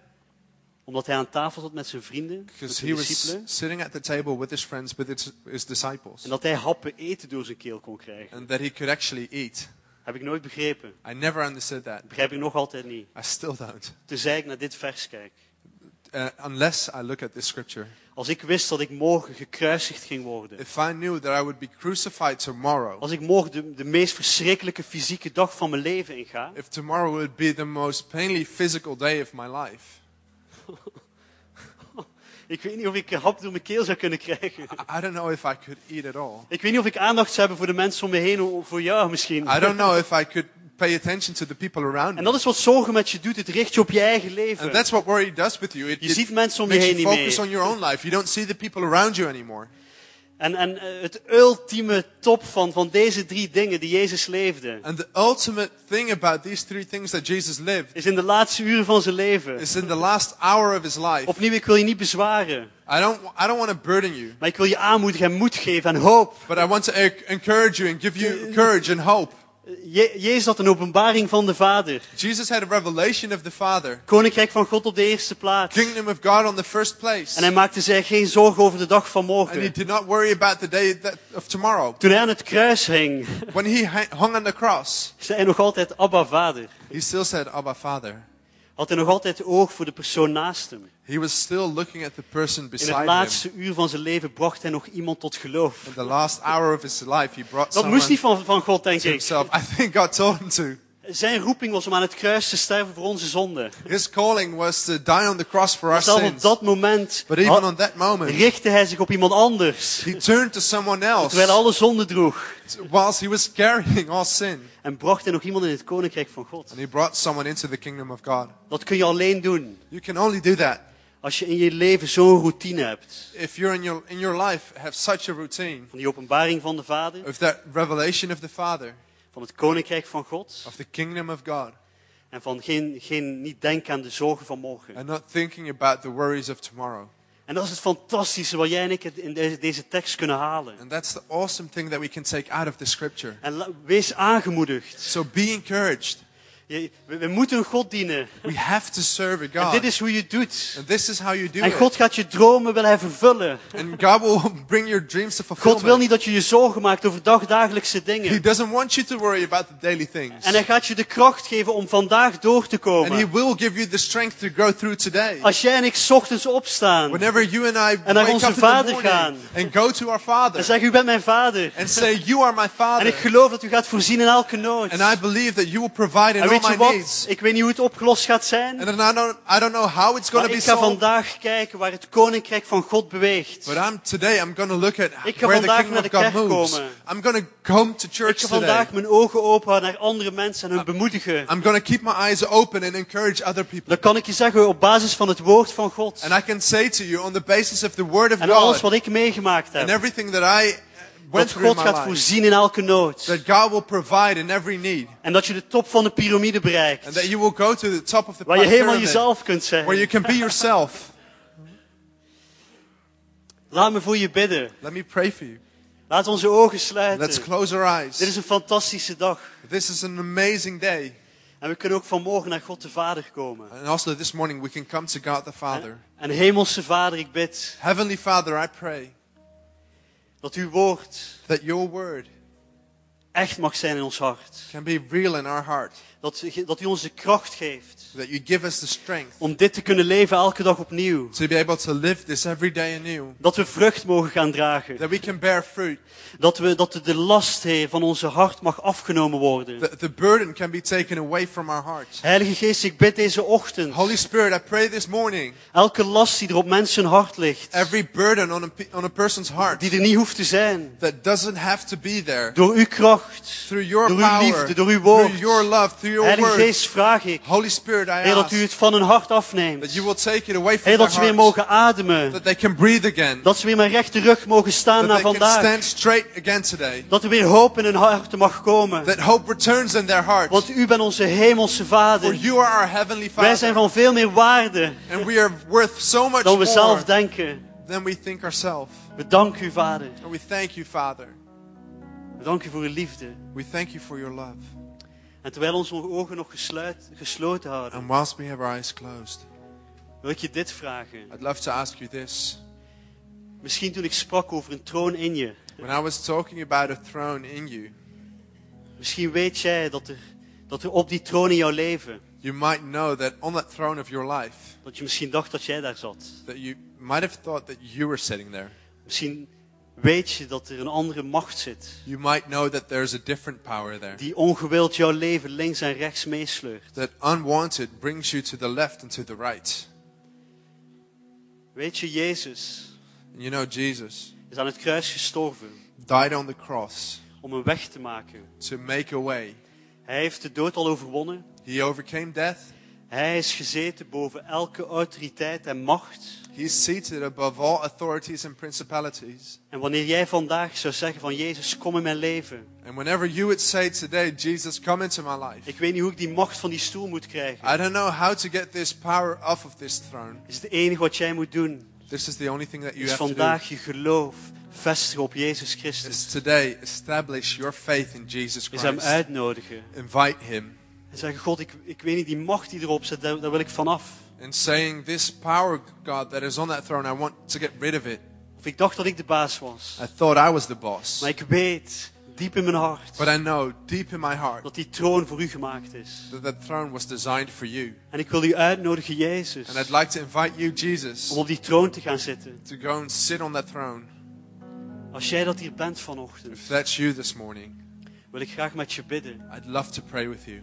Omdat hij aan tafel zat met zijn vrienden, met Because zijn he was discipelen. sitting at the table with his friends, with his, his disciples. En dat hij happen eten door zijn keel kon krijgen. And that he could actually eat. Heb ik nooit begrepen. I never understood that. Begrijp ik nog altijd niet. I still don't. Tenzij ik naar dit vers kijk. Uh, unless I look at this scripture. Als ik wist dat ik morgen gekruisigd ging worden. If I knew that I would be crucified tomorrow, Als ik morgen de, de meest verschrikkelijke fysieke dag van mijn leven inga. if tomorrow would be the most painfully physical day of my life, Ik weet niet of ik een hap door mijn keel zou kunnen krijgen. I don't know if I could eat at all. Ik weet niet of ik aandacht zou hebben voor de mensen om me heen, of voor jou misschien. I don't know if I could pay attention to the people around En me. dat is wat zorgen met je doet. Het richt je op je eigen leven. And that's what worry does with you. It, Je ziet mensen om je heen you niet focus meer. on your own life. You don't see the people around you anymore. En, en eh, het ultieme top van, van deze drie dingen die Jezus leefde, And the ultimate thing about these three things that Jesus lived is in de laatste uren van zijn leven. is in the last hour of his life. Opnieuw, ik wil je niet bezwaren. I don't, I don't want to burden you, Maar ik wil je aanmoedigen en moed geven en hoop. but I want to en- encourage you and give you courage and hope. Je, Jezus had een openbaring van de Vader. Jesus had a revelation of the Father, Koninkrijk van God op de eerste plaats. kingdom of God on the first place. En hij maakte zich geen zorgen over de dag van And he morgen. did not worry about the day that, of tomorrow. Toen hij aan het kruis hing, When he hung on the cross, zei hij nog altijd Abba Vader. he still said, Abba, Father. Had hij nog altijd oog voor de persoon naast hem. He was still looking at the person In beside het him. laatste uur van zijn leven bracht hij nog iemand tot geloof. In the last hour of his life, he brought Dat moest niet van, van God, denk ik. himself. I think God told him to. Zijn roeping was om aan het kruis te sterven voor onze zonden. His calling was to die on the cross for our Maar zelfs op sins. dat moment But even on that moment, richtte hij zich op iemand anders. he turned to someone Terwijl hij else alle zonden droeg. whilst he was carrying all sin. En bracht hij nog iemand in het koninkrijk van God. And he brought someone into the kingdom of God. Dat kun je alleen doen You can only do that als je in je leven zo'n routine hebt. if you're in your, in your life have such a routine Van die openbaring van de Vader, of that revelation of the Father, van het koninkrijk van God. of the kingdom of God, En van geen, geen, niet denken aan de zorgen van morgen. and not thinking about the worries of tomorrow. En dat is het fantastische wat jij en ik in deze, deze tekst kunnen halen. And that's the awesome thing that we can take out of the scripture. En wees aangemoedigd. So be encouraged. Je- we, we moeten God dienen. We have to serve a En God. dit is hoe je het doet. And this is how you do En God it. gaat je dromen wil hij vervullen. And God will bring your dreams to God wil niet dat je je zorgen maakt over dagdagelijkse He dingen. doesn't want you to worry about the daily things. En hij gaat je de kracht geven om vandaag door te And He komen. will give you the strength to go through today. Als jij en ik ochtends opstaan Whenever you and I En naar onze Vader morning gaan. and go to our Father en zeggen, u bent mijn vader. and say, You are my En Father. ik geloof dat u gaat voorzien in elke nood. And I believe that you will provide in En weet je wat? needs. Ik weet niet hoe het opgelost gaat zijn. And I don't, I don't know how it's Maar to ik be ga solved. vandaag kijken waar het koninkrijk van God beweegt. But I'm, today I'm going to look at Ik ga where the vandaag kingdom naar of de God kerk moves. komen. I'm going to come to Ik church ga today. vandaag mijn ogen open houden naar andere mensen en hun bemoedigen. I'm going to keep my eyes open and encourage other people. Dan kan ik je zeggen op basis van het woord van God. And I can say to you on the basis of the word of En alles God wat ik meegemaakt and heb. everything that I Dat God gaat voorzien in elke nood. that God will provide in every need. En dat je de top van de piramide And that bereikt. you will go to the top of the Waar je helemaal pyramid, jezelf kunt where you zijn. can be yourself. Laat me voor je bidden. Let me pray for you. Laat onze ogen Let's sluiten. close our Dit is eyes. een fantastische dag. This is an amazing day. En we kunnen ook vanmorgen naar God de Vader komen. And also this morning we can come to God the Father. En hemelse Vader, ik bid Heavenly Father, I pray dat uw woord that your word echt mag zijn in ons hart. can be real in our heart. Dat, dat u ons de kracht geeft That you give us the strength om dit te kunnen leven elke dag opnieuw. to be able to live this every day anew. Dat we vrucht mogen gaan dragen. That we can bear fruit. Dat, we, dat de last, Heer, van onze hart mag afgenomen worden. That the burden can be taken away from our hearts. Heilige Geest, ik bid deze ochtend. Holy Spirit, I pray this morning, Elke last die er op mensen hart ligt. every burden on a, on a person's heart Die er niet hoeft te zijn. that doesn't have to be there, Door uw kracht. through your Door uw power, liefde, door uw woord. through your love, through your Heilige word. Geest, vraag ik. Holy Spirit, Heer, dat u het van hun hart that afneemt. you will take it away from Heer, dat ze weer mogen ademen. that they can breathe again, Dat ze weer met rechte rug mogen staan naar vandaag. stand straight again today, Dat er weer hoop in hun harten mag komen. that hope returns in their hearts. Want u bent onze hemelse For Vader. you are our heavenly Wij zijn van veel meer waarde and we are worth so much dan we zelf denken. than we think ourselves. We danken u, Vader. And we thank you, Father. We danken u voor uw liefde. We thank you for your love. En terwijl onze ogen nog gesluit, gesloten houden, And whilst we have our eyes closed, wil ik je dit vragen. I'd love to ask you this. Misschien toen ik sprak over een troon in je. When I was talking about a throne in you, Misschien weet jij dat er, dat er op die troon in jouw leven, you might know that on that throne of your life, dat je misschien dacht dat jij daar zat. that you might have thought that you were sitting there. Misschien weet je dat er een andere macht zit. You might know that there's a different power there. Die ongewild jouw leven links en rechts meesleurt. That unwanted brings you to the left and to the right. Weet je, Jezus And you know, Jesus is aan het kruis gestorven died on the cross om een weg te maken. to make a way. Hij heeft de dood al overwonnen. He overcame death. Hij is gezeten boven elke autoriteit en macht. He's seated above all authorities and principalities. En wanneer jij vandaag zou zeggen van Jezus, kom in mijn leven. And whenever you would say today, Jesus, come into my life. Ik weet niet hoe ik die macht van die stoel moet krijgen. I don't know how to get this power off of this throne. Is het enige wat jij moet doen. This is the only thing that you Is have to do. vandaag je geloof vestigen op Jezus Is Christus. today establish your faith in Jesus Is hem Christ. uitnodigen. Invite him En zeggen, God, ik, ik weet niet, die macht die erop zit, daar, daar wil ik vanaf. and saying, This power, God, that is on that throne, I want to get rid of it. Of ik dacht dat ik de baas was. I thought I was the boss. Maar ik weet, diep in mijn hart, But I know deep in my heart dat die troon voor u gemaakt is. that that throne was designed for you. En ik wil u uitnodigen, Jezus, And I'd like to invite you, Jesus, om op die troon te gaan zitten. to go and sit on that throne. Als jij dat hier bent vanochtend, If that's you this morning, wil ik graag met je bidden. I'd love to pray with you.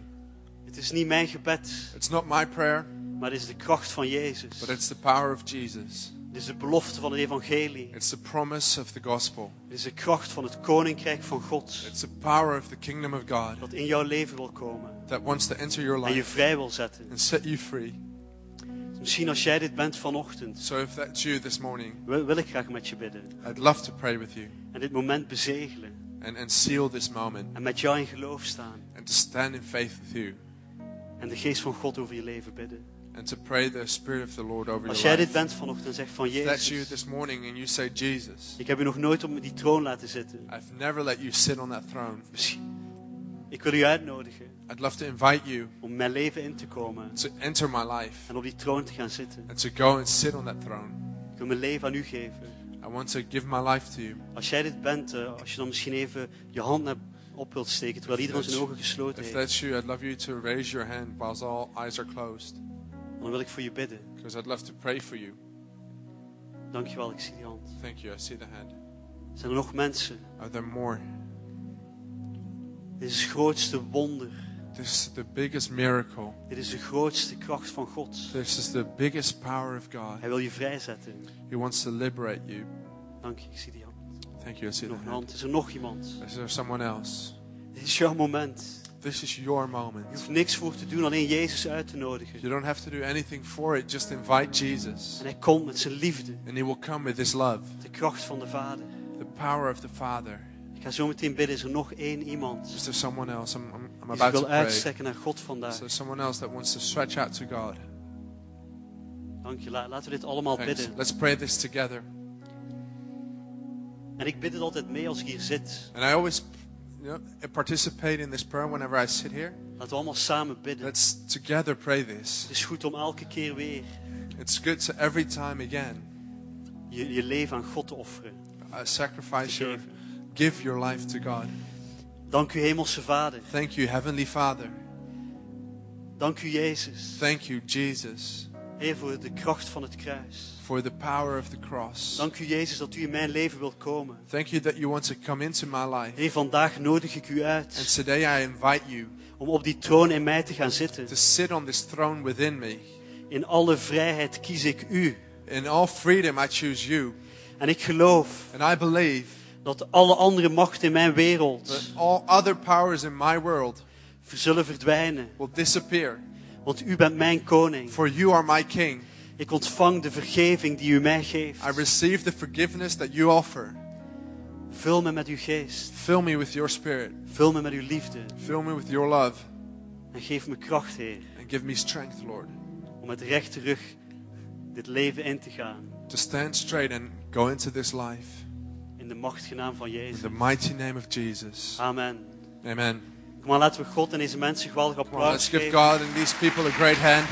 Het is niet mijn gebed, It's not my prayer, maar het is de kracht van Jezus. but it's the power of Jesus. Het is de belofte van het evangelie. It's the promise of the gospel. Het is de kracht van het koninkrijk van God. It's the power of the kingdom of God Dat in jouw leven wil komen. that wants to enter your En je life vrij wil zetten. and set you free. Misschien als jij dit bent vanochtend, So if that's you this morning, wil, wil ik graag met je bidden. I'd love to pray with you En dit moment bezegelen. and, and seal this moment En met jou in geloof staan. and to stand in faith with you En de geest van God over je leven bidden. and to pray the Spirit of the Lord over Als your jij dit life. bent vanochtend en zegt van If that's you Jezus, this morning and you say, Jesus, ik heb u nog nooit op die troon laten zitten. I've never let you sit on that throne. Ik wil u uitnodigen I'd love to invite you om mijn leven in te komen. to enter my life En op die troon te gaan zitten. and to go and sit on that throne. Ik wil mijn leven aan u geven. I want to give my life to you. Als jij dit bent, eh, als je dan misschien even je hand naar op wilt steken terwijl iedereen zijn ogen gesloten If heeft, that's you, I'd love you to raise your hand whilst all eyes are closed. dan wil ik voor je bidden. Because I'd love to pray for you. Dankjewel, ik zie die hand. Thank you. I see the hand. Zijn er nog mensen? Are there more? Dit is het grootste wonder. This is the biggest miracle. Dit is de grootste kracht van God. This is the biggest power of God. Hij wil je vrijzetten. He wants to liberate you. Dank je, ik zie die hand. Thank you. I see the Nog een hand. Is er nog iemand? Is there someone else? Dit is jouw moment. This is your Je moment. hoeft niks voor te doen, alleen Jezus uit te nodigen. You don't have to do anything for it. Just invite Jesus. En hij komt met zijn liefde, And He will come with His love, de kracht van de Vader. the power of the Father. Ik ga zo meteen bidden. Is er nog één iemand Is there someone else? I'm, I'm, I'm about to wil pray. uitstrekken naar God vandaag? Is there someone else that wants to stretch out to God? Dank je. La- Laten we dit allemaal Thanks. bidden. Let's pray this together. En ik bid het altijd mee als ik hier zit. And I always you know, participate in this prayer whenever I sit here. Laten we allemaal samen bidden. Let's together pray this. Het is goed om elke keer weer It's good to every time again je, je leven aan God te offeren. uh, Te sacrifice your, give your life to God. Dank u, Hemelse Vader. Thank you, Heavenly Father. Dank u, Jezus. Thank you, Jesus, Heer, voor de kracht van het kruis. for the power of the cross. Dank u, Jezus, dat u in mijn leven wilt komen. Thank you that you want to come into my life. Heer, vandaag nodig ik u And uit today I invite you om op die troon in mij te gaan zitten. to sit on this throne within me. In alle vrijheid kies ik u. In all freedom, I choose you. En ik geloof And I believe dat alle andere machten in mijn that wereld all other powers in my world zullen verdwijnen. will disappear. Want u bent mijn koning. For you are my King. Ik ontvang de vergeving die u mij geeft. I receive the forgiveness that you offer. Vul me met uw geest. Fill me with your spirit. Vul me met uw liefde. Fill me with your love. En geef me kracht, Heer, And give me strength, Lord, om met rechte rug dit leven in te gaan. to stand straight and go into this life. In de machtige naam van In Jezus. the mighty name of Jesus. Amen. Amen. Kom maar, laten we God en deze mensen geweldig applaus let's give. God and these people a great hand.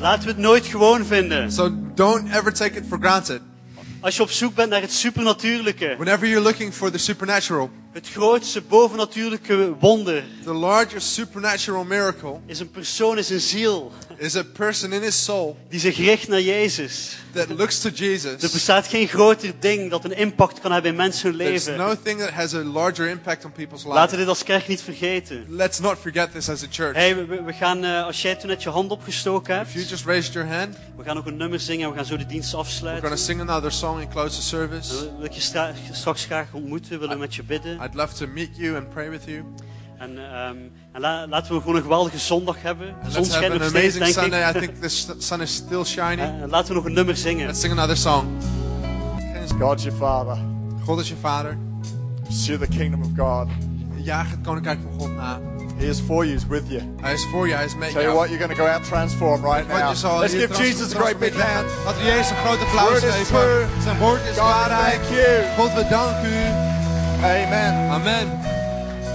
Laten we het nooit gewoon vinden. So don't ever take it for granted. Als je op zoek bent naar het supernatuurlijke, Whenever you're looking for the supernatural, het grootste bovennatuurlijke wonder, the largest supernatural miracle is een persoon, is een ziel, is a person in his soul die zich richt naar Jezus. that looks to Er Jesus. bestaat geen groter ding dat een impact kan hebben in mensen hun leven. no thing that has a larger impact on people's Laten we lives. dit als kerk niet vergeten. Let's not forget this as a church. Hey, we, we- gaan, eh, als jij toen net je hand opgestoken If you hebt, just raised your hand, we gaan nog een nummer zingen en we gaan zo de dienst we're going afsluiten. to sing another song and close the service. En wil ik je stra- straks graag ontmoeten, willen we met je bidden. I'd love to meet you and pray with you. En, ehm, en la- laten we gewoon een geweldige zondag hebben. De zon let's have schijnt an nog steeds, amazing denk Sunday. I ik. think the sun is still shining. En laten we nog een nummer zingen. Let's sing another song. God's your Father. God is je vader. Pursue the kingdom of God. Jaag het koninkrijk van God na. He is for you, He's with you. Hij is voor je, hij is met Tell you what, you're going to go out transformed right now. Let's give Jesus a great big hand. Laten we Jezus een grote applaus Word is geven. true. Zijn woord is God, we waarheid. thank you. God, we danken u. Amen. Amen.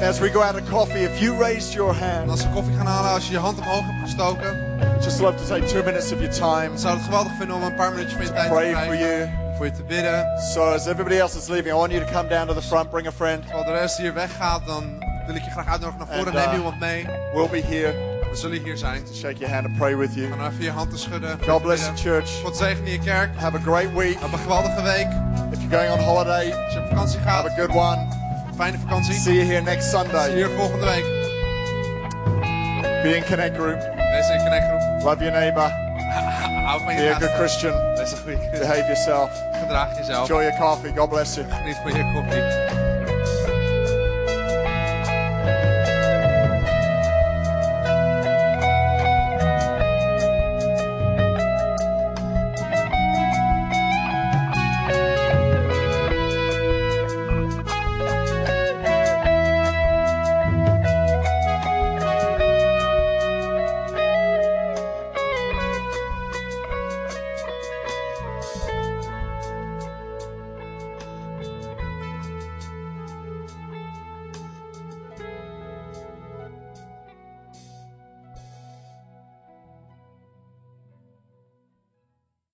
As we go out of coffee, if you raised your hand, als we koffie gaan halen, als je je hand omhoog hebt gestoken, just love to take two minutes of your time zou het geweldig vinden om een paar minuutjes van je tijd te pray for you. Voor je te bidden. So as everybody else is leaving, I want you to come down to the front, bring a friend. Terwijl de rest hier weggaat, dan wil ik je graag uitnodigen naar voren. En, Neem uh, iemand mee. We'll be here We zullen hier zijn. to shake your hand and pray with you. Nou even je hand te schudden. God bless the church. God zegen je kerk. Have a great week. Heb een geweldige week. If you're going on holiday, Als je op vakantie have gaat, a good one. Fijne vakantie. See you here next Zie je Sunday. hier volgende week. Be in Connect Group. Wees in Connect Group. Love your neighbor. Hou van Be a good. Christian. Wees een goede christen. Behave yourself. Gedraag jezelf. Enjoy your coffee. God bless you. Geniet van je koffie.